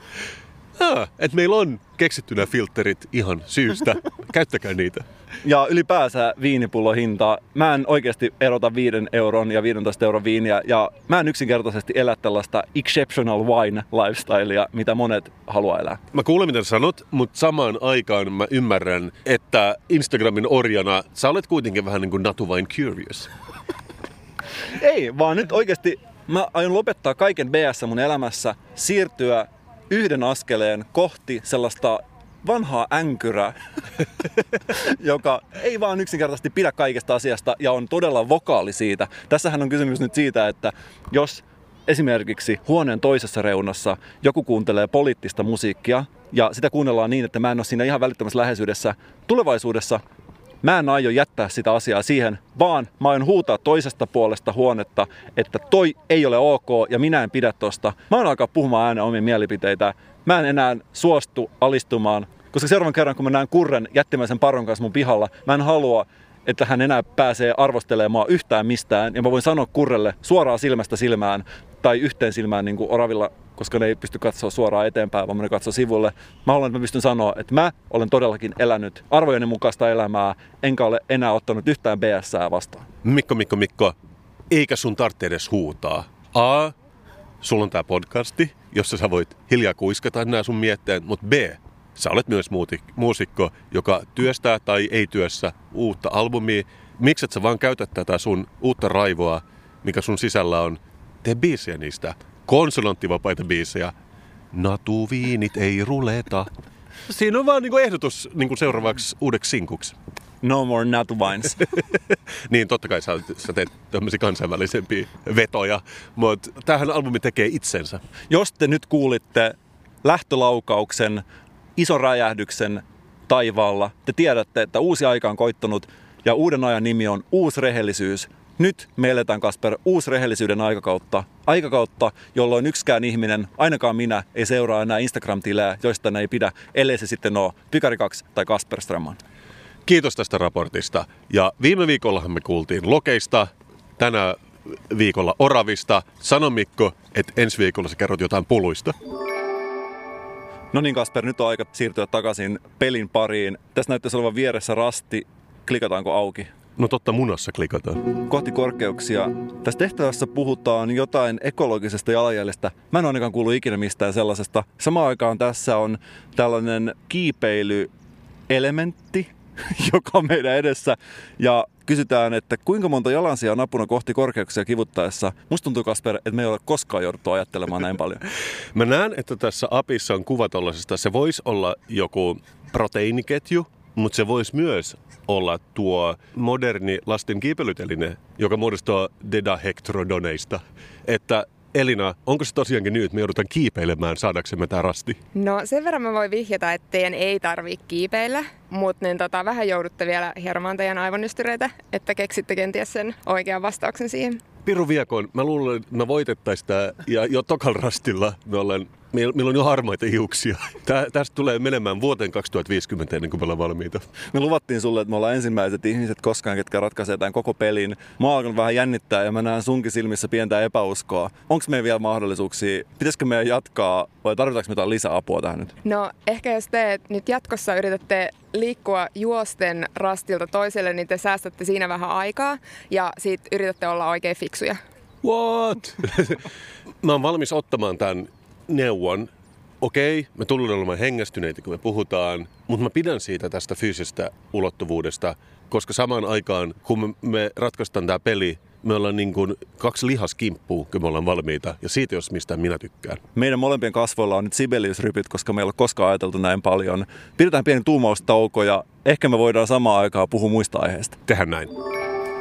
että meillä on keksittynä filterit ihan syystä. Käyttäkää niitä. Ja ylipäänsä viinipullon hinta, mä en oikeasti erota 5 euron ja 15 euron viiniä. Ja mä en yksinkertaisesti elä tällaista exceptional wine lifestylea, mitä monet haluaa elää. Mä kuulen, mitä sanot, mutta samaan aikaan mä ymmärrän, että Instagramin orjana sä olet kuitenkin vähän niin kuin Natu Wine Curious. Ei, vaan nyt oikeasti mä aion lopettaa kaiken BS mun elämässä, siirtyä yhden askeleen kohti sellaista vanhaa änkyrää, joka ei vaan yksinkertaisesti pidä kaikesta asiasta ja on todella vokaali siitä. Tässähän on kysymys nyt siitä, että jos esimerkiksi huoneen toisessa reunassa joku kuuntelee poliittista musiikkia ja sitä kuunnellaan niin, että mä en ole siinä ihan välittömässä läheisyydessä. Tulevaisuudessa mä en aio jättää sitä asiaa siihen, vaan mä aion huutaa toisesta puolesta huonetta, että toi ei ole ok ja minä en pidä tosta. Mä oon alkaa puhumaan ääneen omia mielipiteitä. Mä en enää suostu alistumaan, koska seuraavan kerran kun mä näen kurren jättimäisen paron kanssa mun pihalla, mä en halua, että hän enää pääsee arvostelemaan yhtään mistään. Ja mä voin sanoa kurrelle suoraan silmästä silmään tai yhteen silmään niin kuin oravilla koska ne ei pysty katsoa suoraan eteenpäin, vaan ne katsoo sivulle. Mä haluan, että mä pystyn sanoa, että mä olen todellakin elänyt arvojeni mukaista elämää, enkä ole enää ottanut yhtään BS vastaan. Mikko, Mikko, Mikko, eikä sun tarvitse edes huutaa. A, sulla on tää podcasti, jossa sä voit hiljaa kuiskata nämä sun mietteet, mutta B, sä olet myös muusikko, joka työstää tai ei työssä uutta albumia. Miksi et sä vaan käytä tätä sun uutta raivoa, mikä sun sisällä on? Tee biisiä niistä. Konsonanttivapaita biisejä. Natuviinit ei ruleta. Siinä on vaan niinku ehdotus niinku seuraavaksi uudeksi sinkuksi. No more nut wines. Niin totta kai sä, sä teet tämmöisiä kansainvälisempiä vetoja, mutta tämähän albumi tekee itsensä. Jos te nyt kuulitte lähtölaukauksen, ison räjähdyksen taivaalla, te tiedätte, että uusi aika on koittanut ja uuden ajan nimi on uusi rehellisyys. Nyt me eletään, Kasper, uusi rehellisyyden aikakautta. Aikakautta, jolloin yksikään ihminen, ainakaan minä, ei seuraa enää Instagram-tilejä, joista ne ei pidä, ellei se sitten ole Pykari 2 tai Kasper Strömman. Kiitos tästä raportista. Ja viime viikollahan me kuultiin lokeista, tänä viikolla oravista. Sano Mikko, että ensi viikolla sä kerrot jotain puluista. No niin Kasper, nyt on aika siirtyä takaisin pelin pariin. Tässä näyttäisi olevan vieressä rasti. Klikataanko auki? No totta, munassa klikataan. Kohti korkeuksia. Tässä tehtävässä puhutaan jotain ekologisesta jalanjäljestä. Mä en ainakaan kuullut ikinä mistään sellaisesta. Samaan aikaan tässä on tällainen kiipeilyelementti, joka on meidän edessä. Ja kysytään, että kuinka monta jalansijaa napuna kohti korkeuksia kivuttaessa. Musta tuntuu, Kasper, että me ei ole koskaan jouduttu ajattelemaan näin paljon. Mä näen, että tässä apissa on kuva tollasesta. Se voisi olla joku proteiiniketju, mutta se voisi myös olla tuo moderni lasten kiipeilyteline, joka muodostuu dedahektrodoneista. Että Elina, onko se tosiaankin nyt, että me joudutaan kiipeilemään saadaksemme tämä rasti? No sen verran mä voin vihjata, että teidän ei tarvii kiipeillä, mutta niin tota, vähän joudutte vielä hieromaan teidän aivonystyreitä, että keksitte kenties sen oikean vastauksen siihen. Piru viekoon, mä luulen, että me voitettaisiin tämä ja jo tokal rastilla me ollaan Meillä, meillä on jo harmaita hiuksia. Tää, tästä tulee menemään vuoteen 2050 ennen kuin me ollaan valmiita. Me luvattiin sulle, että me ollaan ensimmäiset ihmiset koskaan, ketkä ratkaisee tämän koko pelin. Mä oon alkanut vähän jännittää ja mä näen sunkin silmissä pientä epäuskoa. Onko meillä vielä mahdollisuuksia? Pitäisikö meidän jatkaa vai tarvitaanko me jotain lisäapua tähän nyt? No ehkä jos te nyt jatkossa yritätte liikkua juosten rastilta toiselle, niin te säästätte siinä vähän aikaa ja siitä yritätte olla oikein fiksuja. What? mä oon valmis ottamaan tämän neuvon. Okei, me tullaan olemaan hengästyneitä, kun me puhutaan, mutta mä pidän siitä tästä fyysisestä ulottuvuudesta, koska samaan aikaan, kun me, ratkaistaan tämä peli, me ollaan niin kuin kaksi lihaskimppua, kun me ollaan valmiita, ja siitä jos mistään minä tykkään. Meidän molempien kasvoilla on nyt Sibelius-rypyt, koska meillä ei ole koskaan ajateltu näin paljon. Pidetään pieni tuumaustauko ja ehkä me voidaan samaan aikaan puhua muista aiheista. Tehdään näin.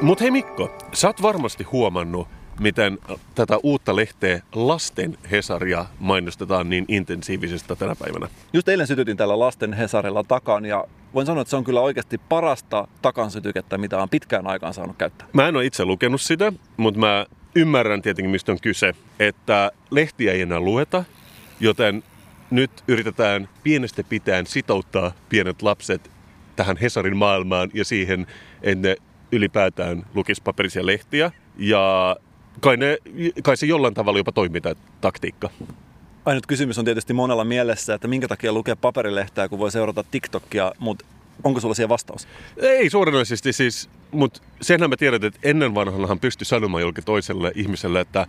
Mutta hei Mikko, sä oot varmasti huomannut, miten tätä uutta lehteä Lasten Hesaria mainostetaan niin intensiivisesti tänä päivänä. Just eilen sytytin täällä Lasten Hesarilla takan ja voin sanoa, että se on kyllä oikeasti parasta takansytykettä, mitä on pitkään aikaan saanut käyttää. Mä en ole itse lukenut sitä, mutta mä ymmärrän tietenkin, mistä on kyse, että lehtiä ei enää lueta, joten nyt yritetään pienestä pitäen sitouttaa pienet lapset tähän Hesarin maailmaan ja siihen, että ne ylipäätään lukisi paperisia lehtiä. Ja kai, ne, kai se jollain tavalla jopa toimii tämä taktiikka. Ainut kysymys on tietysti monella mielessä, että minkä takia lukee paperilehteä, kun voi seurata TikTokia, mutta onko sulla siihen vastaus? Ei suoranaisesti siis, mutta senhän mä tiedän, että ennen vanhannahan pystyi sanomaan jollekin toiselle ihmiselle, että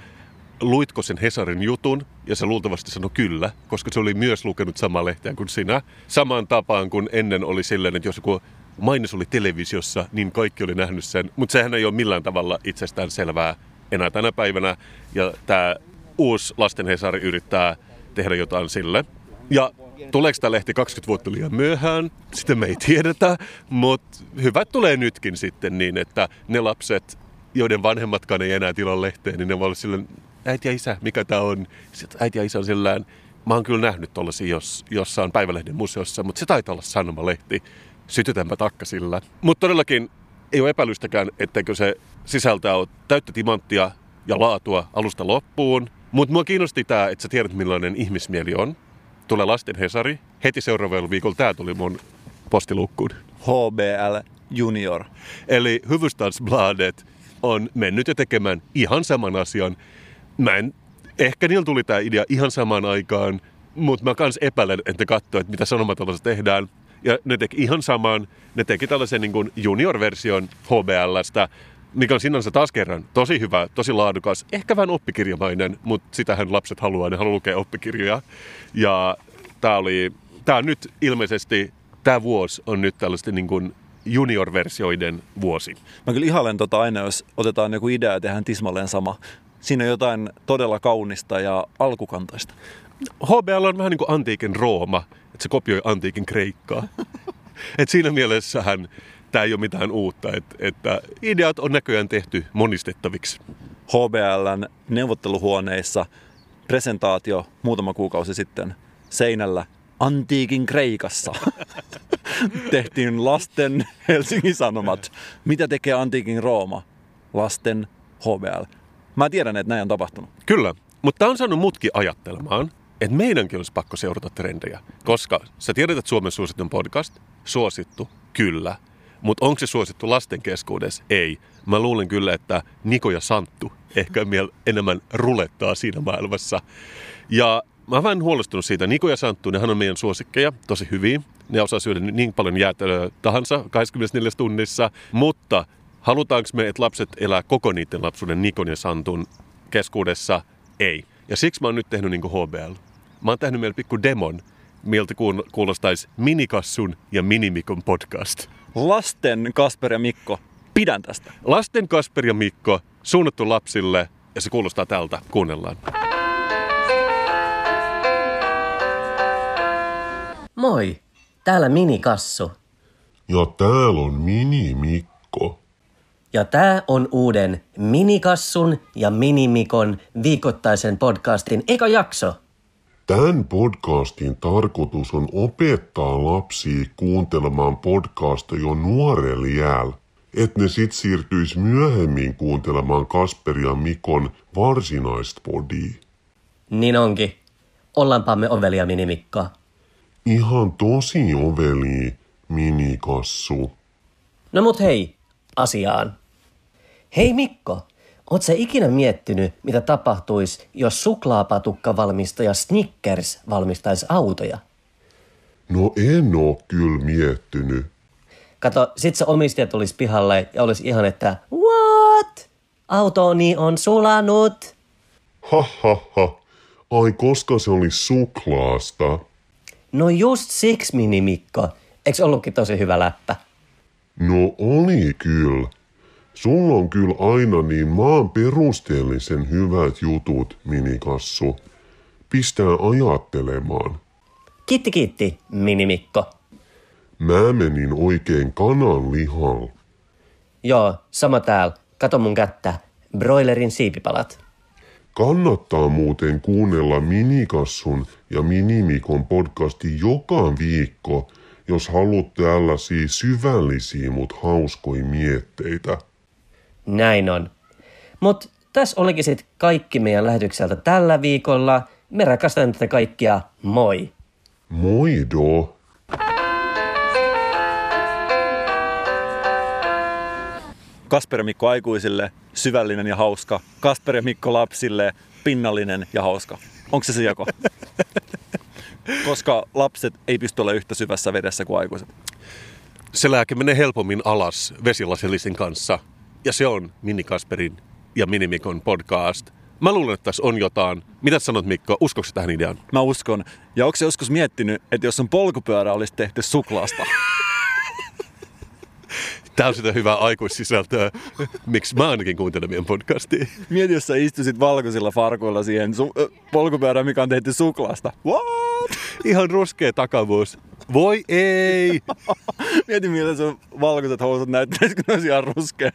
luitko sen Hesarin jutun, ja se luultavasti sanoi kyllä, koska se oli myös lukenut samaa lehteä kuin sinä. Samaan tapaan kuin ennen oli silleen, että jos joku mainos oli televisiossa, niin kaikki oli nähnyt sen, mutta sehän ei ole millään tavalla itsestään selvää enää tänä päivänä, ja tämä uusi Lasten Hesari yrittää tehdä jotain sille. Ja tuleeko tämä lehti 20 vuotta liian myöhään, sitä me ei tiedetä, mutta hyvä tulee nytkin sitten niin, että ne lapset, joiden vanhemmatkaan ei enää tilaa lehteen, niin ne voi olla silleen, äiti ja isä, mikä tämä on? Sitten äiti ja isä on sillään, mä oon kyllä nähnyt tollasia jos, jossain päivälehden museossa, mutta se taitaa olla sanomalehti. Sytytänpä takka sillä. Mutta todellakin ei ole epäilystäkään, etteikö se sisältää ole täyttä timanttia ja laatua alusta loppuun. Mutta mua kiinnosti tämä, että sä tiedät millainen ihmismieli on. Tulee Lasten Hesari. Heti seuraavalla viikolla tämä tuli mun postilukkuun. HBL Junior. Eli Hufvudstadsbladet on mennyt jo tekemään ihan saman asian. Mä en Ehkä niillä tuli tämä idea ihan samaan aikaan, mutta mä kans epäilen, että ne katsoi, että mitä sanomatalossa tehdään. Ja ne teki ihan saman. Ne teki tällaisen niin kuin junior-version HBLstä, mikä on sinänsä taas kerran tosi hyvä, tosi laadukas, ehkä vähän oppikirjamainen, mutta sitähän lapset haluaa, ne haluaa lukea oppikirjoja. Ja tämä oli, tämä on nyt ilmeisesti, tämä vuosi on nyt tällaisten niin kuin junior-versioiden vuosi. Mä kyllä ihailen tota aina, jos otetaan joku idea ja tehdään tismalleen sama. Siinä on jotain todella kaunista ja alkukantaista. HBL on vähän niin kuin antiikin Rooma, että se kopioi antiikin Kreikkaa. Et siinä mielessähän tämä ei ole mitään uutta, että, että ideat on näköjään tehty monistettaviksi. HBLn neuvotteluhuoneissa presentaatio muutama kuukausi sitten seinällä antiikin Kreikassa. Tehtiin lasten Helsingin Sanomat. Mitä tekee antiikin Rooma? Lasten HBL. Mä tiedän, että näin on tapahtunut. Kyllä, mutta tämä on saanut mutkin ajattelemaan, että meidänkin olisi pakko seurata trendejä. Koska sä tiedät, että Suomen suosittu podcast, suosittu, kyllä. Mutta onko se suosittu lasten keskuudessa? Ei. Mä luulen kyllä, että Niko ja Santtu ehkä enemmän rulettaa siinä maailmassa. Ja mä oon vähän huolestunut siitä. Niko ja Santtu, nehän on meidän suosikkeja, tosi hyviä. Ne osaa syödä niin paljon jäätelöä tahansa 24 tunnissa. Mutta halutaanko me, että lapset elää koko niiden lapsuuden Nikon ja Santun keskuudessa? Ei. Ja siksi mä oon nyt tehnyt niin kuin HBL. Mä oon tehnyt meille pikku demon, miltä kuul- kuulostaisi Minikassun ja Minimikon podcast. Lasten Kasper ja Mikko, pidän tästä. Lasten Kasper ja Mikko, suunnattu lapsille, ja se kuulostaa tältä. Kuunnellaan. Moi, täällä Minikassu. Ja täällä on Mini-Mikko. Ja tää on uuden Minikassun ja Minimikon viikoittaisen podcastin eka jakso. Tämän podcastin tarkoitus on opettaa lapsia kuuntelemaan podcasta jo nuorella jäällä, että ne sit siirtyis myöhemmin kuuntelemaan Kasper ja Mikon varsinaista podia. Niin onkin. Ollaanpa me ovelia Minimikko. Ihan tosi oveli, minikassu. No mut hei, asiaan. Hei Mikko, oot sä ikinä miettinyt, mitä tapahtuisi, jos suklaapatukkavavalmistaja Snickers valmistaisi autoja? No en oo kyllä miettinyt. Kato, sit se omistaja tulisi pihalle ja olisi ihan, että What? Autoni on sulanut. Ha ha ha. Ai koska se oli suklaasta. No just siksi, Minimikko. Eiks ollutkin tosi hyvä läppä? No oli kyllä. Sulla on kyllä aina niin maan perusteellisen hyvät jutut, minikassu. Pistää ajattelemaan. Kiitti kiitti, Minimikko. Mä menin oikein kanan lihal. Joo, sama täällä. Kato mun kättä. Broilerin siipipalat. Kannattaa muuten kuunnella Minikassun ja Minimikon podcasti joka viikko, jos haluat tällaisia syvällisiä mut hauskoja mietteitä. Näin on. Mut tässä olikin sit kaikki meidän lähetykseltä tällä viikolla. Me rakastamme tätä kaikkia. Moi! Moido! Kasper ja Mikko aikuisille, syvällinen ja hauska. Kasper ja Mikko lapsille, pinnallinen ja hauska. Onko se se jako? Koska lapset ei pysty olemaan yhtä syvässä vedessä kuin aikuiset. Se lääke menee helpommin alas vesilasillisen kanssa. Ja se on Mini Kasperin ja Minimikon podcast. Mä luulen, että tässä on jotain. Mitä sanot Mikko? Uskoksi tähän ideaan? Mä uskon. Ja onko se joskus miettinyt, että jos on polkupyörä olisi tehty suklaasta? Tää on sitä hyvää aikuissisältöä. Miksi mä ainakin kuuntelen meidän podcastia? Mieti, jos sä istuisit valkoisilla farkuilla siihen su- polkupyörään, mikä on tehty suklaasta. What? Ihan ruskea takavuus. Voi ei! Mieti, miltä sun valkoiset housut näyttäisi, kun ne olisi ihan ruskea.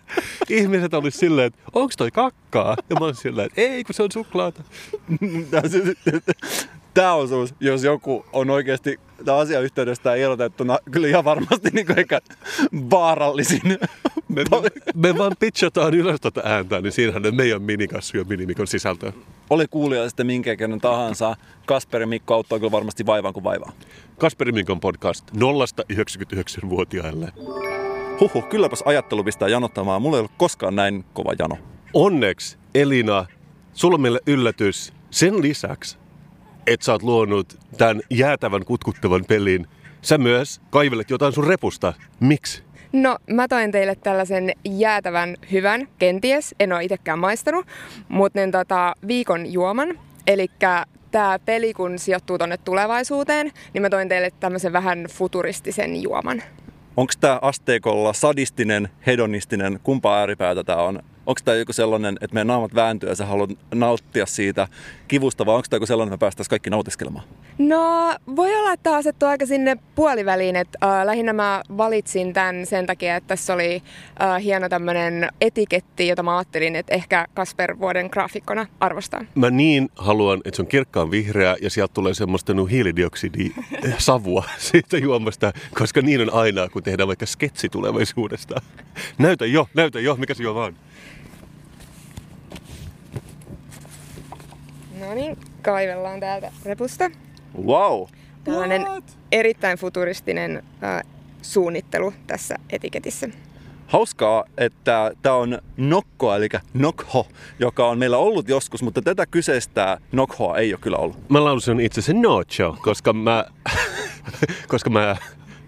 Ihmiset olisi silleen, että onks toi kakkaa? Ja mä olisin silleen, että ei, kun se on suklaata. Tämä osuus, jos joku on oikeasti tämä asia yhteydestä irrotettuna, kyllä ihan varmasti niin ehkä vaarallisin. Me, me vaan pitchataan ylös tuota ääntä, niin siinähän on meidän minikassu ja minimikon sisältöä. Oli kuulija sitten minkä ikäinen tahansa. Kasper ja Mikko auttaa kyllä varmasti vaivaan kuin vaivaa. Kasperi Minkon podcast 0-99-vuotiaille. Huhu, kylläpäs ajattelu pistää janottamaan. Mulla ei ollut koskaan näin kova jano. Onneksi, Elina, sulla on meille yllätys. Sen lisäksi, että sä oot luonut tämän jäätävän kutkuttavan pelin, sä myös kaivelet jotain sun repusta. Miksi? No, mä toin teille tällaisen jäätävän hyvän, kenties, en ole itsekään maistanut, mutta niin tota, viikon juoman. Eli tämä peli, kun sijoittuu tonne tulevaisuuteen, niin mä toin teille tämmöisen vähän futuristisen juoman. Onko tämä asteikolla sadistinen, hedonistinen, kumpaa ääripäätä tämä on? Onko tämä joku sellainen, että meidän naamat vääntyy ja sä haluat nauttia siitä kivusta, vai onko tämä joku sellainen, että me päästäisiin kaikki nautiskelemaan? No, voi olla, että asettuu aika sinne puoliväliin. Että, äh, lähinnä mä valitsin tämän sen takia, että tässä oli äh, hieno tämmöinen etiketti, jota mä ajattelin, että ehkä Kasper vuoden graafikkona arvostaa. Mä niin haluan, että se on kirkkaan vihreä ja sieltä tulee semmoista nu hiilidioksidisavua siitä juomasta, koska niin on aina, kun tehdään vaikka sketsi tulevaisuudesta. Näytä jo, näytä jo, mikä se juoma on. No niin, kaivellaan täältä repusta. Wow! Tällainen erittäin futuristinen äh, suunnittelu tässä etiketissä. Hauskaa, että tämä on nokko, eli nokho, joka on meillä ollut joskus, mutta tätä kyseistä nokhoa ei ole kyllä ollut. Mä lausun itse sen nocho, koska mä, koska mä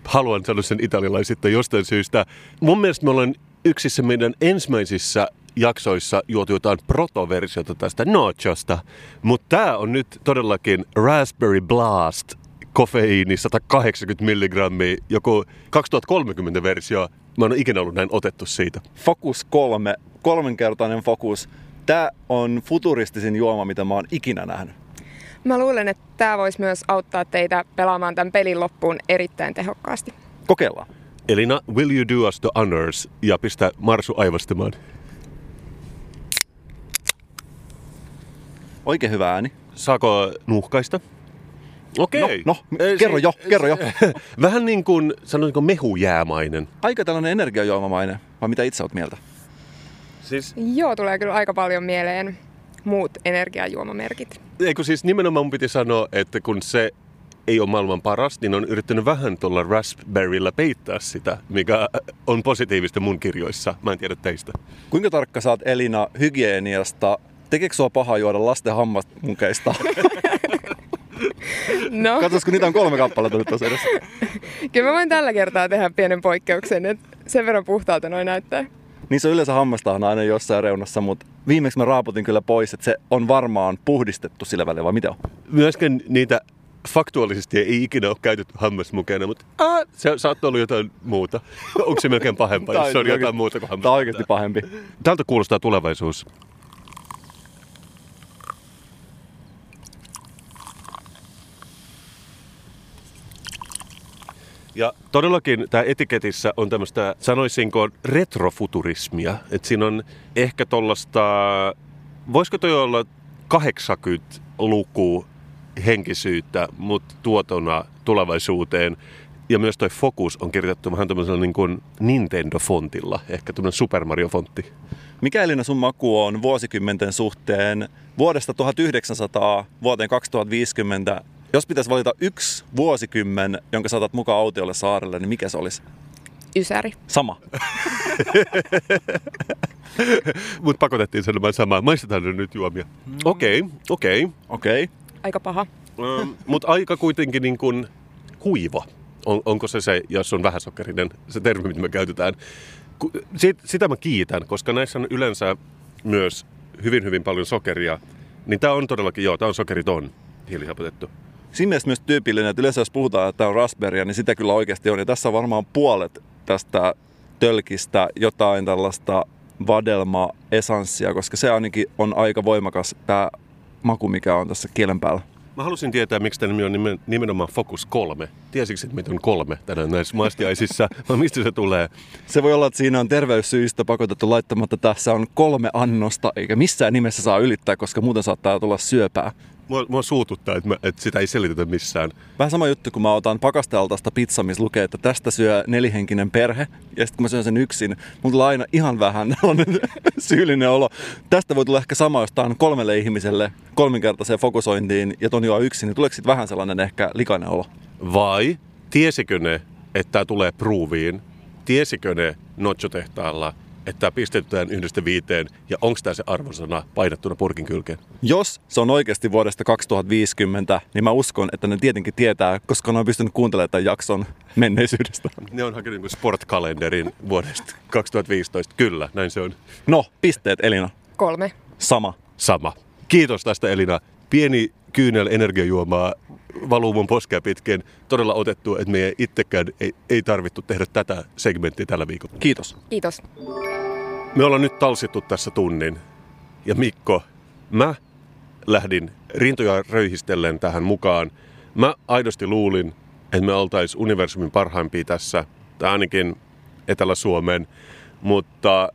haluan sanoa sen italialaisittain jostain syystä. Mun mielestä me ollaan yksissä meidän ensimmäisissä jaksoissa juotu jotain protoversiota tästä nochosta, mutta tää on nyt todellakin Raspberry Blast kofeiini 180 milligrammia, joku 2030 versio. Mä en ole ikinä ollut näin otettu siitä. Focus 3, kolmenkertainen Focus. Tämä on futuristisin juoma, mitä mä oon ikinä nähnyt. Mä luulen, että tämä voisi myös auttaa teitä pelaamaan tämän pelin loppuun erittäin tehokkaasti. Kokeillaan. Elina, will you do us the honors ja pistä Marsu aivastamaan? Oikein hyvä ääni. Saako nuhkaista? Okei. No, no, kerro jo, kerro jo. Vähän niin kuin, sanoisinko mehujäämainen. Aika tällainen energiajuomamainen, vai mitä itse oot mieltä? Siis, Joo, tulee kyllä aika paljon mieleen muut energiajuomamerkit. eikö siis nimenomaan mun piti sanoa, että kun se ei ole maailman paras, niin on yrittänyt vähän tuolla Raspberryllä peittää sitä, mikä on positiivista mun kirjoissa. Mä en tiedä teistä. Kuinka tarkka saat Elina hygieniasta? Tekeekö sua paha juoda lasten hammasmunkeista? No, Katsos, kun niitä on kolme kappaletta nyt tässä edessä. kyllä mä voin tällä kertaa tehdä pienen poikkeuksen, että sen verran puhtaalta noin näyttää. Niin se yleensä hammastahan aina jossain reunassa, mutta viimeksi mä raaputin kyllä pois, että se on varmaan puhdistettu sillä välillä, vai mitä on? Myöskään niitä faktuaalisesti ei ikinä ole käytetty hammasmukeena, mutta ah, se saattaa olla jotain muuta. Onko se melkein pahempaa, jos se on jotain muuta kuin Tämä on oikeasti pahempi. Tältä kuulostaa tulevaisuus. Ja todellakin tämä etiketissä on tämmöistä, sanoisinko, retrofuturismia. Että siinä on ehkä tollasta, voisiko toi olla 80-luku henkisyyttä, mutta tuotona tulevaisuuteen. Ja myös toi Focus on kirjoitettu vähän tämmöisellä niin kuin Nintendo-fontilla, ehkä tämmöinen Super Mario-fontti. Mikä Elina sun maku on vuosikymmenten suhteen vuodesta 1900 vuoteen 2050? Jos pitäisi valita yksi vuosikymmen, jonka saatat mukaan autiolle saarelle, niin mikä se olisi? Ysäri. Sama. Mutta pakotettiin sanomaan samaa. Maistetaan ne nyt juomia. Okei, okei. Okei. Okay. Aika paha. Mutta aika kuitenkin niin kuin kuiva. On, onko se se, jos on vähäsokerinen, se termi, mitä me käytetään. Sit, sitä mä kiitän, koska näissä on yleensä myös hyvin, hyvin paljon sokeria. Niin tämä on todellakin, joo, tämä on sokeriton hiilihapotettu. Siinä mielessä myös tyypillinen, että yleensä jos puhutaan, että tämä on raspberry, niin sitä kyllä oikeasti on. Ja tässä on varmaan puolet tästä tölkistä jotain tällaista vadelma-esanssia, koska se ainakin on aika voimakas tämä maku, mikä on tässä kielen päällä. Mä halusin tietää, miksi tämä nimi on nimen- nimenomaan Focus 3. Tiesikö, että meitä on kolme tänään näissä maistiaisissa? Vai mistä se tulee? Se voi olla, että siinä on terveyssyistä pakotettu laittamatta. Tässä on kolme annosta, eikä missään nimessä saa ylittää, koska muuten saattaa tulla syöpää. Mua, mua suututtaa, että, mä, että sitä ei selitetä missään. Vähän sama juttu, kun mä otan pakastealtaista pizza, missä lukee, että tästä syö nelihenkinen perhe. Ja sitten kun mä syön sen yksin, mulla tulee aina ihan vähän syyllinen olo. Tästä voi tulla ehkä sama, jos on kolmelle ihmiselle kolminkertaiseen fokusointiin ja ton juo yksin, niin tuleeko sit vähän sellainen ehkä likainen olo? Vai tiesikö ne, että tämä tulee pruuviin? Tiesikö ne Nocho-tehtaalla, että tämä pistetään yhdestä viiteen ja onko tämä se arvosana painattuna purkin kylkeen? Jos se on oikeasti vuodesta 2050, niin mä uskon, että ne tietenkin tietää, koska ne on pystynyt kuuntelemaan tämän jakson menneisyydestä. Ne on hakenut niin sportkalenderin vuodesta 2015. Kyllä, näin se on. No, pisteet Elina. Kolme. Sama. Sama. Kiitos tästä Elina. Pieni kyynel energiajuomaa valuu mun poskea pitkin. Todella otettu, että meidän itsekään ei, ei tarvittu tehdä tätä segmenttiä tällä viikolla. Kiitos. Kiitos. Me ollaan nyt talsittu tässä tunnin. Ja Mikko, mä lähdin rintoja röyhistellen tähän mukaan. Mä aidosti luulin, että me oltais universumin parhaimpia tässä, tai ainakin Etelä-Suomen, mutta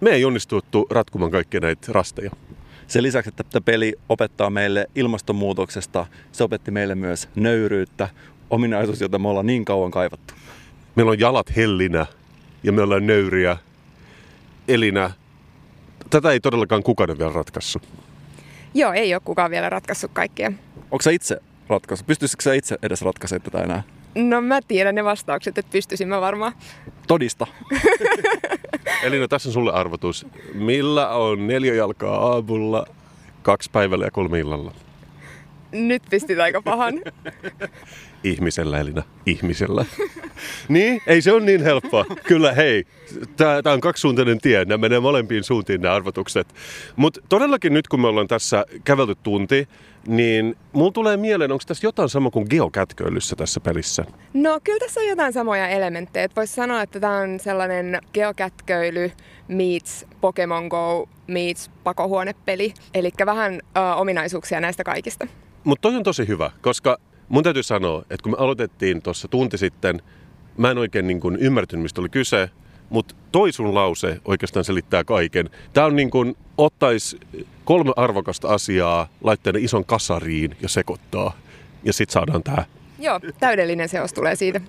me ei onnistuttu ratkomaan kaikkia näitä rasteja. Sen lisäksi, että tämä peli opettaa meille ilmastonmuutoksesta, se opetti meille myös nöyryyttä, ominaisuus, jota me ollaan niin kauan kaivattu. Meillä on jalat hellinä ja me ollaan nöyriä. Elinä, tätä ei todellakaan kukaan ole vielä ratkaissut. Joo, ei ole kukaan vielä ratkaissut kaikkia. Onko sä itse ratkaisu? Pystyisikö sä itse edes ratkaisemaan tätä enää? No mä tiedän ne vastaukset, että pystyisin mä varmaan. Todista. Elina, tässä on sulle arvotus. Millä on neljä jalkaa aamulla, kaksi päivällä ja kolme illalla? Nyt pistit aika pahan. Ihmisellä, Elina. Ihmisellä. niin? Ei se ole niin helppoa. Kyllä, hei. Tämä on kaksisuuntainen tie. Nämä menee molempiin suuntiin nämä arvotukset. Mutta todellakin nyt, kun me ollaan tässä kävelty tunti, niin mulla tulee mieleen, onko tässä jotain sama kuin geokätköilyssä tässä pelissä? No kyllä tässä on jotain samoja elementtejä. Voisi sanoa, että tämä on sellainen geokätköily meets Pokemon Go meets pakohuonepeli. Eli vähän ö, ominaisuuksia näistä kaikista. Mutta toi on tosi hyvä, koska mun täytyy sanoa, että kun me aloitettiin tuossa tunti sitten, mä en oikein niin kuin ymmärtänyt, mistä oli kyse, mutta toi sun lause oikeastaan selittää kaiken. Tämä on niin kuin ottais kolme arvokasta asiaa, laittaa ne ison kasariin ja sekoittaa. Ja sit saadaan tää. Joo, täydellinen seos tulee siitä.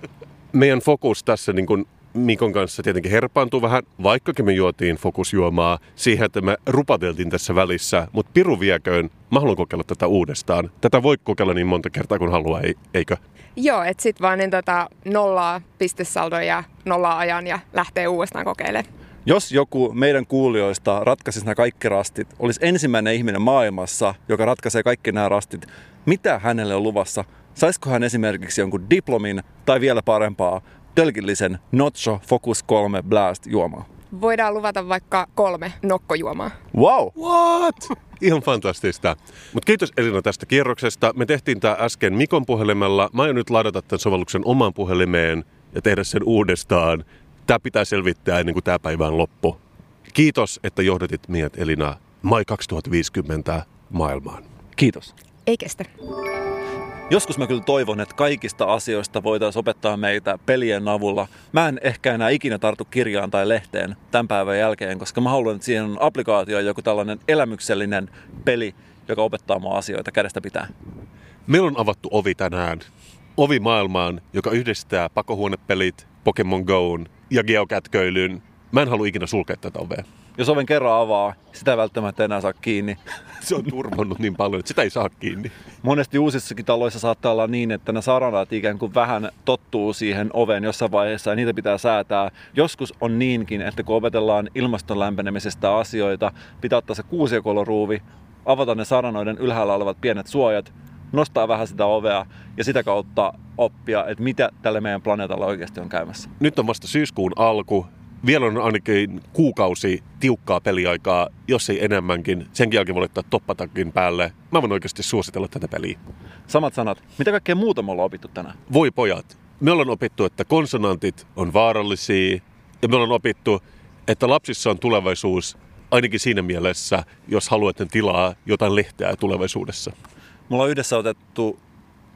Meidän fokus tässä niin kuin Mikon kanssa tietenkin herpaantuu vähän, vaikkakin me juotiin fokusjuomaa siihen, että me rupateltiin tässä välissä. Mutta piru vieköön, mä haluan kokeilla tätä uudestaan. Tätä voi kokeilla niin monta kertaa kuin haluaa, ei, eikö? Joo, että sit vaan niin tota nollaa pistesaldoja ja nollaa ajan ja lähtee uudestaan kokeilemaan. Jos joku meidän kuulijoista ratkaisisi nämä kaikki rastit, olisi ensimmäinen ihminen maailmassa, joka ratkaisee kaikki nämä rastit, mitä hänelle on luvassa? Saisiko hän esimerkiksi jonkun diplomin tai vielä parempaa, tölkillisen Notcho Focus 3 Blast juomaa? Voidaan luvata vaikka kolme nokkojuomaa. Wow! What? Ihan fantastista. Mutta kiitos Elina tästä kierroksesta. Me tehtiin tämä äsken Mikon puhelimella. Mä aion nyt ladata tämän sovelluksen omaan puhelimeen ja tehdä sen uudestaan. Tämä pitää selvittää ennen kuin tämä päivä on loppu. Kiitos, että johdatit meidät Elina Mai 2050 maailmaan. Kiitos. Ei kestä. Joskus mä kyllä toivon, että kaikista asioista voitaisiin opettaa meitä pelien avulla. Mä en ehkä enää ikinä tartu kirjaan tai lehteen tämän päivän jälkeen, koska mä haluan, että siihen on applikaatio joku tällainen elämyksellinen peli, joka opettaa mua asioita kädestä pitää. Meillä on avattu ovi tänään. Ovi maailmaan, joka yhdistää pakohuonepelit, Pokemon Goon ja geokätköilyn. Mä en halua ikinä sulkea tätä ovea. Jos oven kerran avaa, sitä ei välttämättä enää saa kiinni. Se on turvannut niin paljon, että sitä ei saa kiinni. Monesti uusissakin taloissa saattaa olla niin, että ne saranat ikään kuin vähän tottuu siihen oveen jossain vaiheessa ja niitä pitää säätää. Joskus on niinkin, että kun opetellaan ilmaston lämpenemisestä asioita, pitää ottaa se kuusiokoloruuvi, avata ne saranoiden ylhäällä olevat pienet suojat, nostaa vähän sitä ovea ja sitä kautta oppia, että mitä tälle meidän planeetalla oikeasti on käymässä. Nyt on vasta syyskuun alku. Vielä on ainakin kuukausi tiukkaa peliaikaa, jos ei enemmänkin. Sen jälkeen voi laittaa toppatakin päälle. Mä voin oikeasti suositella tätä peliä. Samat sanat. Mitä kaikkea muuta me ollaan opittu tänään? Voi pojat, me ollaan opittu, että konsonantit on vaarallisia. Ja me ollaan opittu, että lapsissa on tulevaisuus ainakin siinä mielessä, jos haluat tilaa jotain lehteä tulevaisuudessa. Me ollaan yhdessä otettu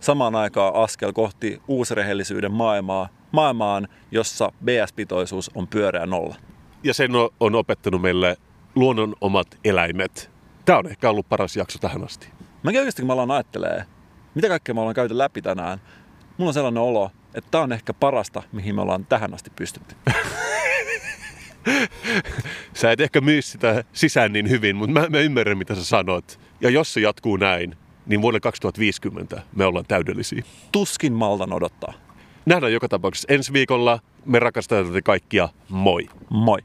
samaan aikaan askel kohti uusrehellisyyden maailmaa, maailmaan, jossa BS-pitoisuus on pyöreä nolla. Ja sen on- opettanut meille luonnon omat eläimet. Tämä on ehkä ollut paras jakso tähän asti. Mäkin oikeasti kun mä alan ajattelee, mitä kaikkea me ollaan käyty läpi tänään, mulla on sellainen olo, että tää on ehkä parasta, mihin me ollaan tähän asti pystytty. Sä et ehkä myy sitä sisään niin hyvin, mutta mä, mä ymmärrän, mitä sä sanot. Ja jos se jatkuu näin, niin vuonna 2050 me ollaan täydellisiä. Tuskin maltan odottaa. Nähdään joka tapauksessa ensi viikolla. Me rakastamme teitä kaikkia. Moi. Moi.